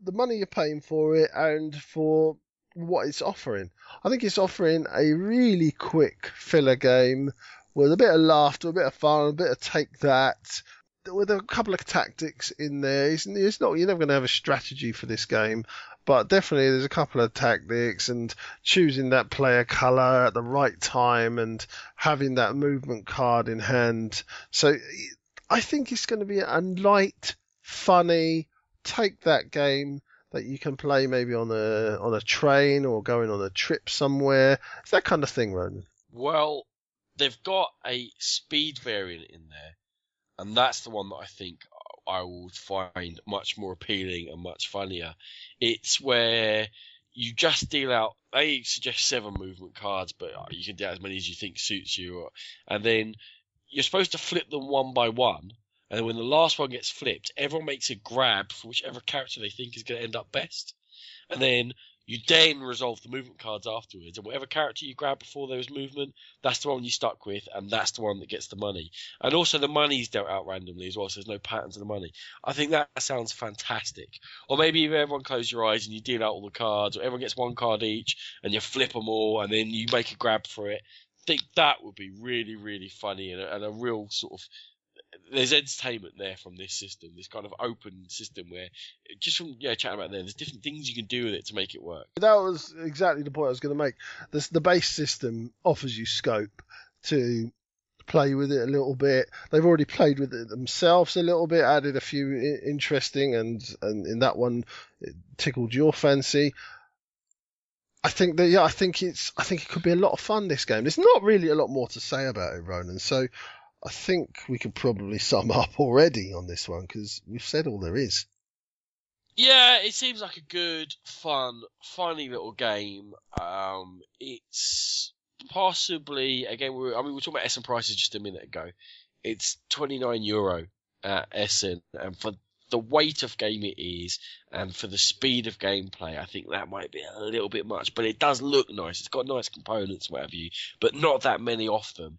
the money you're paying for it and for what it's offering. I think it's offering a really quick filler game with a bit of laughter, a bit of fun, a bit of take that, with a couple of tactics in there. It's, it's not you're never going to have a strategy for this game, but definitely there's a couple of tactics and choosing that player color at the right time and having that movement card in hand. So I think it's going to be a light, funny, take that game that you can play maybe on a on a train or going on a trip somewhere. It's that kind of thing, Ronan. Well, they've got a speed variant in there, and that's the one that I think I would find much more appealing and much funnier. It's where you just deal out. They suggest seven movement cards, but you can deal as many as you think suits you, and then you're supposed to flip them one by one and then when the last one gets flipped, everyone makes a grab for whichever character they think is going to end up best. And then you then resolve the movement cards afterwards. And whatever character you grab before there was movement, that's the one you stuck with, and that's the one that gets the money. And also the money's dealt out randomly as well, so there's no patterns of the money. I think that sounds fantastic. Or maybe if everyone closes your eyes and you deal out all the cards, or everyone gets one card each, and you flip them all, and then you make a grab for it. I think that would be really, really funny and a, and a real sort of there's entertainment there from this system, this kind of open system where just from yeah chatting about there, there's different things you can do with it to make it work. That was exactly the point I was going to make. The base system offers you scope to play with it a little bit. They've already played with it themselves a little bit, added a few interesting, and and in that one it tickled your fancy. I think that yeah, I think it's I think it could be a lot of fun this game. There's not really a lot more to say about it, Ronan. So I think we could probably sum up already on this one because we've said all there is. Yeah, it seems like a good, fun, funny little game. Um, it's possibly again. I mean, we were talking about Essen prices just a minute ago. It's twenty nine euro at Essen, and for the weight of game it is, and for the speed of gameplay, I think that might be a little bit much. But it does look nice. It's got nice components, whatever you, but not that many of them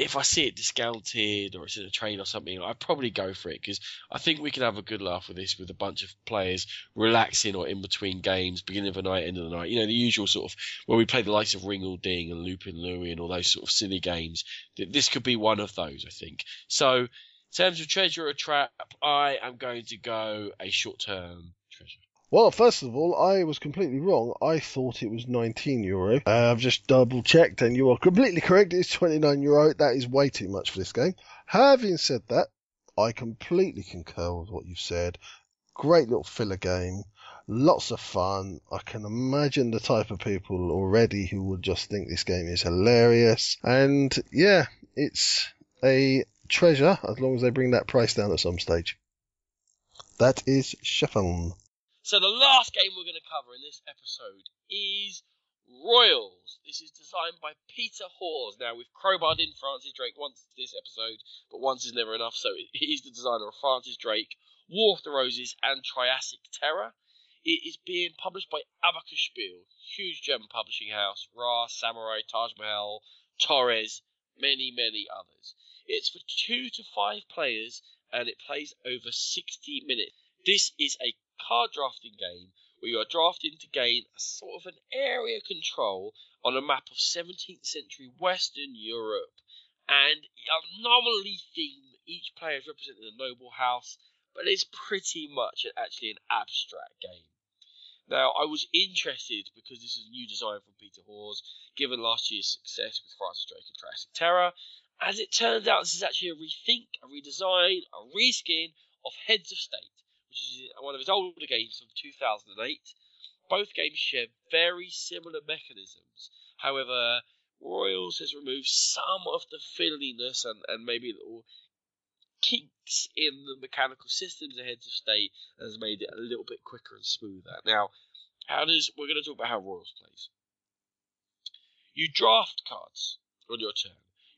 if I see it discounted or it's in a train or something, I'd probably go for it because I think we can have a good laugh with this with a bunch of players relaxing or in between games, beginning of the night, end of the night. You know, the usual sort of where we play the likes of Ring Ding and Loopin' Louie and all those sort of silly games. This could be one of those, I think. So, in terms of treasure or trap, I am going to go a short term. Well, first of all, I was completely wrong. I thought it was 19 euro. Uh, I've just double checked, and you are completely correct. It's 29 euro. That is way too much for this game. Having said that, I completely concur with what you've said. Great little filler game. Lots of fun. I can imagine the type of people already who would just think this game is hilarious. And yeah, it's a treasure as long as they bring that price down at some stage. That is Scheffeln. So the last game we're going to cover in this episode is Royals. This is designed by Peter Hawes. Now we've crowbarred in Francis Drake once this episode, but once is never enough. So he's the designer of Francis Drake, War of the Roses, and Triassic Terror. It is being published by Abacus Spiel, huge German publishing house. Ra, Samurai, Taj Mahal, Torres, many many others. It's for two to five players, and it plays over 60 minutes. This is a card drafting game where you are drafting to gain a sort of an area control on a map of 17th century Western Europe. And anomaly theme, each player is representing a noble house, but it's pretty much actually an abstract game. Now, I was interested because this is a new design from Peter Hawes, given last year's success with Francis Drake and Triassic Terror. As it turns out, this is actually a rethink, a redesign, a reskin of Heads of State, which is uh, one of his older games from 2008. Both games share very similar mechanisms. However, Royals has removed some of the fiddliness and, and maybe little kinks in the mechanical systems of Heads of State and has made it a little bit quicker and smoother. Now, how does we're going to talk about how Royals plays. You draft cards on your turn.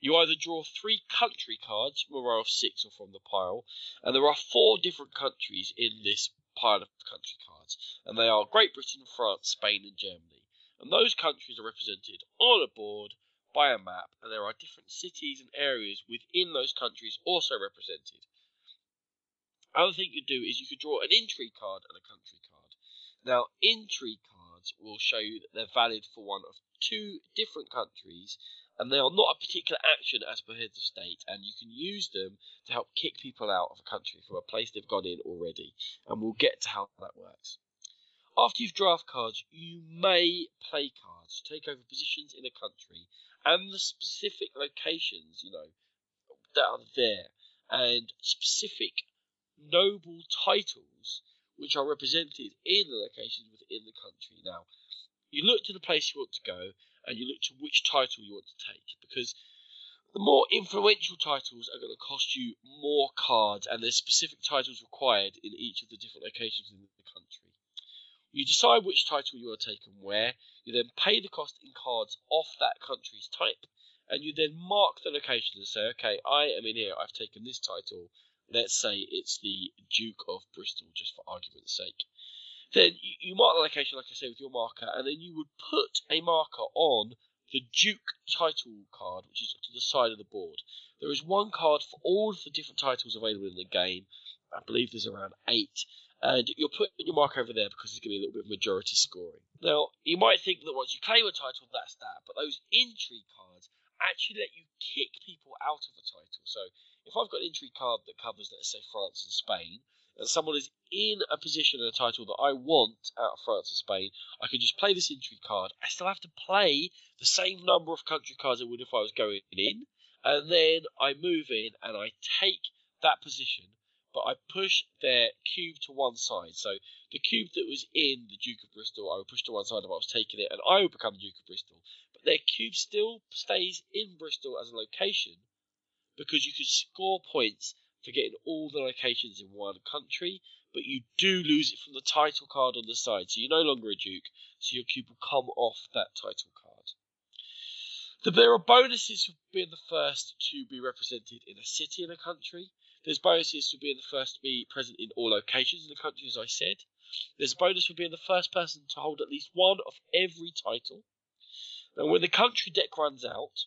You either draw three country cards from a row of six or from the pile, and there are four different countries in this pile of country cards, and they are Great Britain, France, Spain, and Germany. And those countries are represented on a board by a map, and there are different cities and areas within those countries also represented. Other thing you do is you could draw an intrigue card and a country card. Now, intrigue cards will show you that they're valid for one of two different countries, and they are not a particular action as per heads of state, and you can use them to help kick people out of a country from a place they've gone in already, and we'll get to how that works. After you've draft cards, you may play cards to take over positions in a country and the specific locations, you know, that are there, and specific noble titles which are represented in the locations within the country. Now, you look to the place you want to go, and you look to which title you want to take, because the more influential titles are going to cost you more cards, and there's specific titles required in each of the different locations in the country. You decide which title you want to take and where, you then pay the cost in cards off that country's type, and you then mark the location and say, okay, I am in here, I've taken this title. Let's say it's the Duke of Bristol, just for argument's sake. Then you, mark the location, like I say, with your marker, and then you would put a marker on the Duke title card, which is to the side of the board. There is one card for all of the different titles available in the game. I believe there's around eight, and you're putting your mark over there because it's going to be a little bit of majority scoring. Now, you might think that once you claim a title, that's that, but those intrigue cards actually let you kick people out of a title. So, if I've got an intrigue card that covers, let's say, France and Spain, and someone is in a position and a title that I want out of France and Spain, I can just play this intrigue card. I still have to play the same number of country cards I would if I was going in, and then I move in and I take that position but I push their cube to one side. So the cube that was in the Duke of Bristol, I would push to one side if I was taking it, and I would become Duke of Bristol. But their cube still stays in Bristol as a location because you can score points for getting all the locations in one country, but you do lose it from the title card on the side. So you're no longer a Duke, so your cube will come off that title card. There are bonuses for being the first to be represented in a city in a country. There's bonuses for being the first to be present in all locations in the country, as I said. There's a bonus for being the first person to hold at least one of every title. And when the country deck runs out,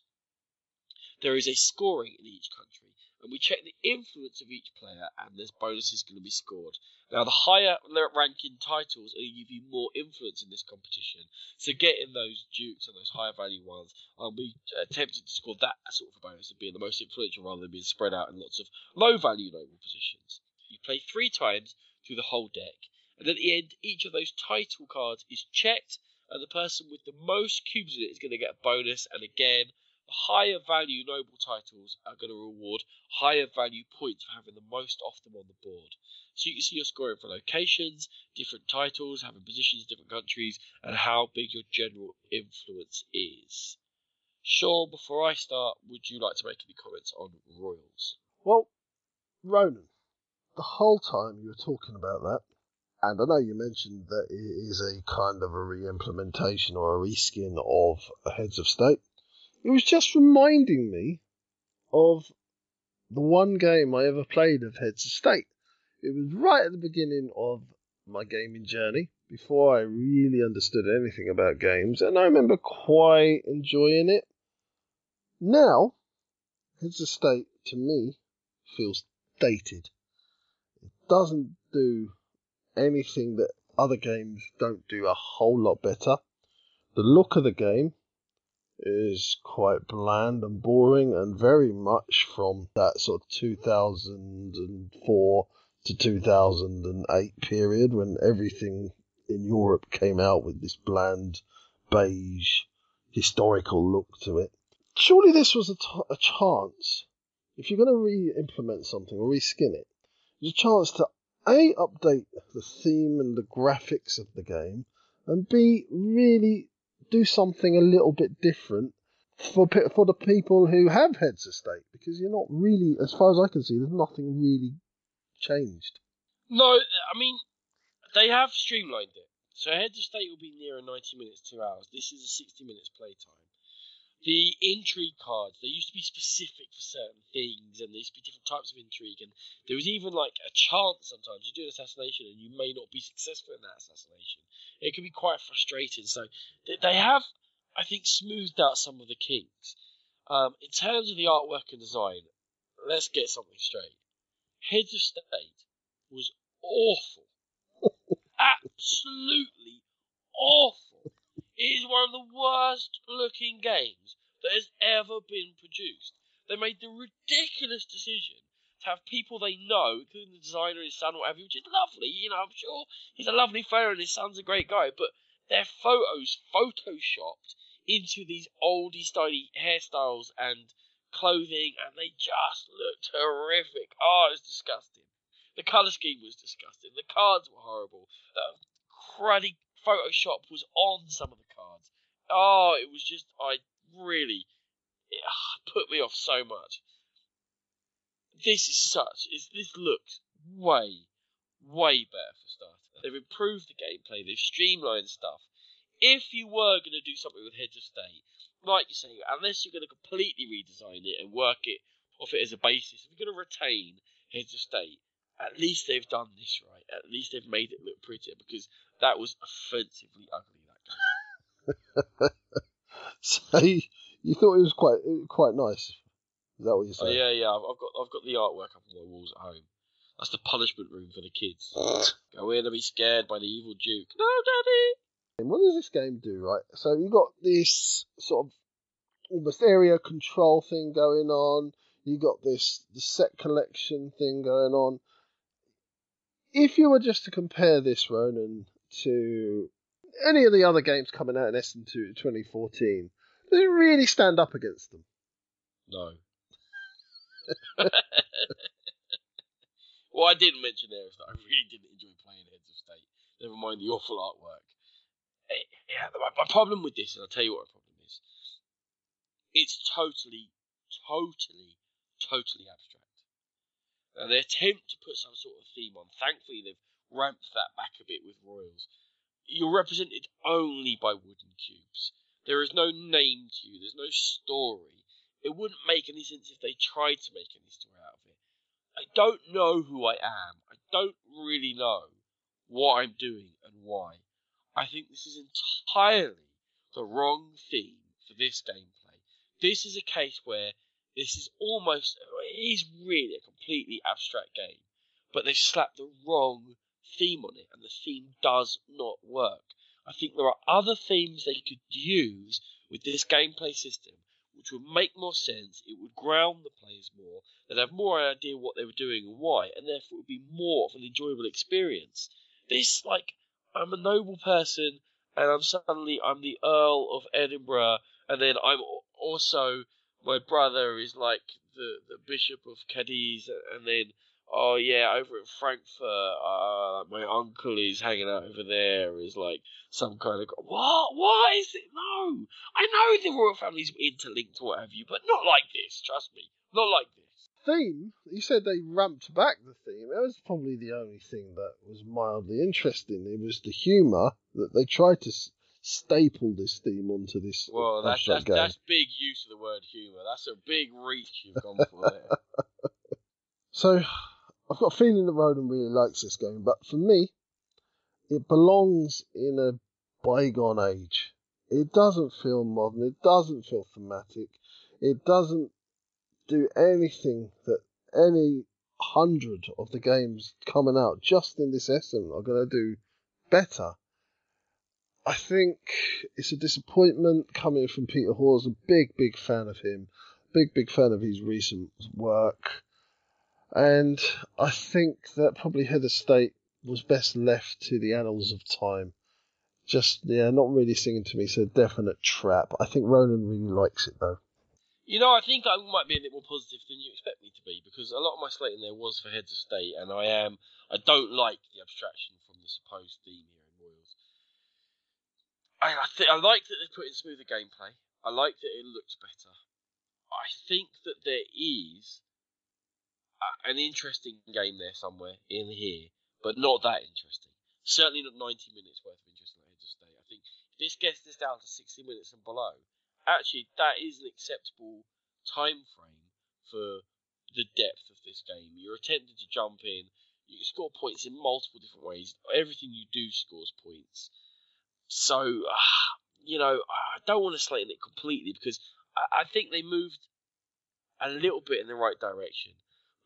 there is a scoring in each country and we check the influence of each player, and there's bonuses going to be scored. Now, the higher ranking titles are going to give you more influence in this competition. So, getting those dukes and those higher value ones, I'll be tempted to score that sort of a bonus of being the most influential rather than being spread out in lots of low value noble positions. You play three times through the whole deck, and at the end, each of those title cards is checked, and the person with the most cubes in it is going to get a bonus. And again, higher value noble titles are going to reward higher value points for having the most of them on the board. So you can see your scoring for locations, different titles, having positions in different countries, and how big your general influence is. Sean, before I start, would you like to make any comments on Royals? Well, Ronan, the whole time you were talking about that, and I know you mentioned that it is a kind of a re implementation or a reskin of Heads of State. It was just reminding me of the one game I ever played of Heads of State. It was right at the beginning of my gaming journey, before I really understood anything about games, and I remember quite enjoying it. Now, Heads of State to me feels dated. It doesn't do anything that other games don't do a whole lot better. The look of the game is quite bland and boring and very much from that sort of 2004 to 2008 period when everything in Europe came out with this bland beige historical look to it. Surely this was a, t- a chance, if you're going to re-implement something or reskin it, there's a chance to A, update the theme and the graphics of the game, and B, really do something a little bit different for for the people who have heads of state because you're not really, as far as I can see, there's nothing really changed. No, I mean they have streamlined it. So heads of state will be nearer 90 minutes, two hours. This is a 60 minutes playtime. The intrigue cards, they used to be specific for certain things, and there used to be different types of intrigue, and there was even like a chance sometimes you do an assassination and you may not be successful in that assassination. It can be quite frustrating. So they have, I think, smoothed out some of the kinks. Um, in terms of the artwork and design, let's get something straight. Heads of State was awful. Absolutely awful. It is one of the worst looking games that has ever been produced. They made the ridiculous decision to have people they know, including the designer, his son, whatever, which is lovely. You know, I'm sure he's a lovely fellow and his son's a great guy, but their photos photoshopped into these oldie styly hairstyles and clothing, and they just looked horrific. Oh, it was disgusting. The colour scheme was disgusting. The cards were horrible. The cruddy Photoshop was on some of the cards. Oh, it was just, I really, it ah, put me off so much. This is such, it's, this looks way, way better for starters. They've improved the gameplay, they've streamlined stuff. If you were going to do something with Heads of State, like you say, unless you're going to completely redesign it and work it off it as a basis, if you're going to retain Heads of State, at least they've done this right. At least they've made it look prettier because that was offensively ugly. That so you, you, thought it was quite quite nice. Is that what you're saying? Oh, yeah, yeah. I've, got I've got the artwork up on my walls at home. That's the punishment room for the kids. Go in and be scared by the evil Duke. No, Daddy. And what does this game do, right? So you got this sort of almost area control thing going on. You got this the set collection thing going on if you were just to compare this, Ronan, to any of the other games coming out in Essen 2014, does it really stand up against them? No. well, I didn't mention there is that I really didn't enjoy playing Heads of State. Never mind the awful artwork. Eh, yeah, my, my problem with this, and I'll tell you what my problem is, it's totally, totally, totally abstract. Now, they attempt to put some sort of theme on. Thankfully, they've ramped that back a bit with Royals. You're represented only by wooden cubes. There is no name to you. There's no story. It wouldn't make any sense if they tried to make any story out of it. I don't know who I am. I don't really know what I'm doing and why. I think this is entirely the wrong theme for this gameplay. This is a case where this is almost, it is really a completely abstract game, but they've slapped the wrong theme on it, and the theme does not work. I think there are other themes they could use with this gameplay system which would make more sense, it would ground the players more, they'd have more idea what they were doing and why, and therefore it would be more of an enjoyable experience. This, like, I'm a noble person, and I'm suddenly, I'm the Earl of Edinburgh, and then I'm also my brother is like the, the Bishop of Cadiz, and then oh yeah, over in Frankfurt, uh, my uncle is hanging out over there. Is like some kind of what? What is it? No, I know the royal family's interlinked or what have you, but not like this. Trust me, not like this. Theme? You said they ramped back the theme. It was probably the only thing that was mildly interesting. It was the humour that they tried to staple this theme onto this. Well, that's that's, that's, big use of the word humour. That's a big reach you've gone for there. so, I've got a feeling that Ronan really likes this game, but for me, it belongs in a bygone age. It doesn't feel modern. It doesn't feel thematic. It doesn't do anything that any hundred of the games coming out just in this Essen are going to do better. I think it's a disappointment coming from Peter Hawes, a big, big fan of him, big, big fan of his recent work. And I think that probably Head of State was best left to the annals of time. Just, yeah, not really singing to me, so definite trap. I think Ronan really likes it though. You know, I think I might be a bit more positive than you expect me to be because a lot of my slating there was for Heads of State, and I am. I don't like the abstraction from the supposed theme here. In Royals. I, I, th- I like that they put in smoother gameplay. I like that it looks better. I think that there is an interesting game there somewhere in here, but not that interesting. Certainly not 90 minutes worth of interest on Heads of State. I think if this gets this down to 60 minutes and below, actually that is an acceptable time frame for the depth of this game. You're attempting to jump in. You score points in multiple different ways. Everything you do scores points. So, uh, you know, I don't want to slate it completely because I, I think they moved a little bit in the right direction,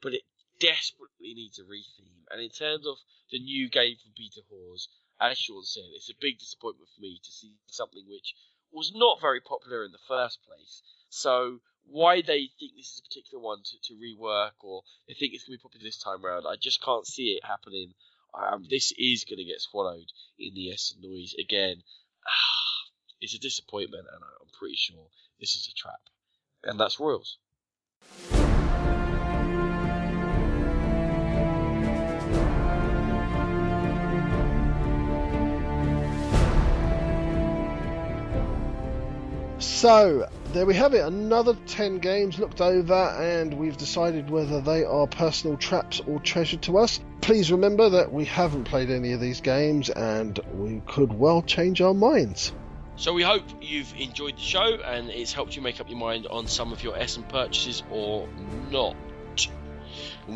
but it desperately needs a retheme. And in terms of the new game from Peter Hawes, as Sean said, it's a big disappointment for me to see something which was not very popular in the first place. So why they think this is a particular one to, to rework or they think it's going to be popular this time around, I just can't see it happening. Um, this is going to get swallowed in the Essen noise again. it's a disappointment, and I'm pretty sure this is a trap. And that's Royals. So, there we have it. Another 10 games looked over, and we've decided whether they are personal traps or treasure to us. Please remember that we haven't played any of these games, and we could well change our minds. So we hope you've enjoyed the show and it's helped you make up your mind on some of your Essen purchases or not.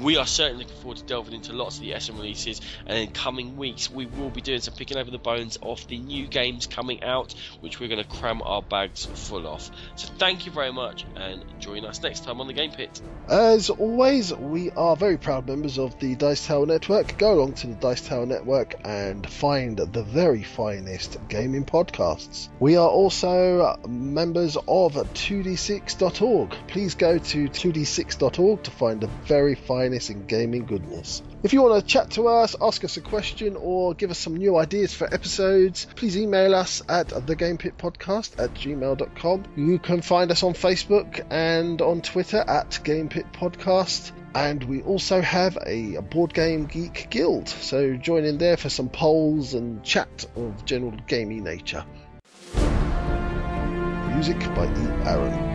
We are certainly looking forward to delving into lots of the Essen releases, and in coming weeks, we will be doing some picking over the bones of the new games coming out, which we're going to cram our bags full of. So, thank you very much, and join us next time on the Game Pit. As always, we are very proud members of the Dice Tower Network. Go along to the Dice Tower Network and find the very finest gaming podcasts. We are also members of 2d6.org. Please go to 2d6.org to find the very finest finest in gaming goodness. If you want to chat to us, ask us a question, or give us some new ideas for episodes, please email us at thegamepitpodcast at gmail.com. You can find us on Facebook and on Twitter at GamePitPodcast. And we also have a Board Game Geek Guild, so join in there for some polls and chat of general gamey nature. Music by E. Aaron.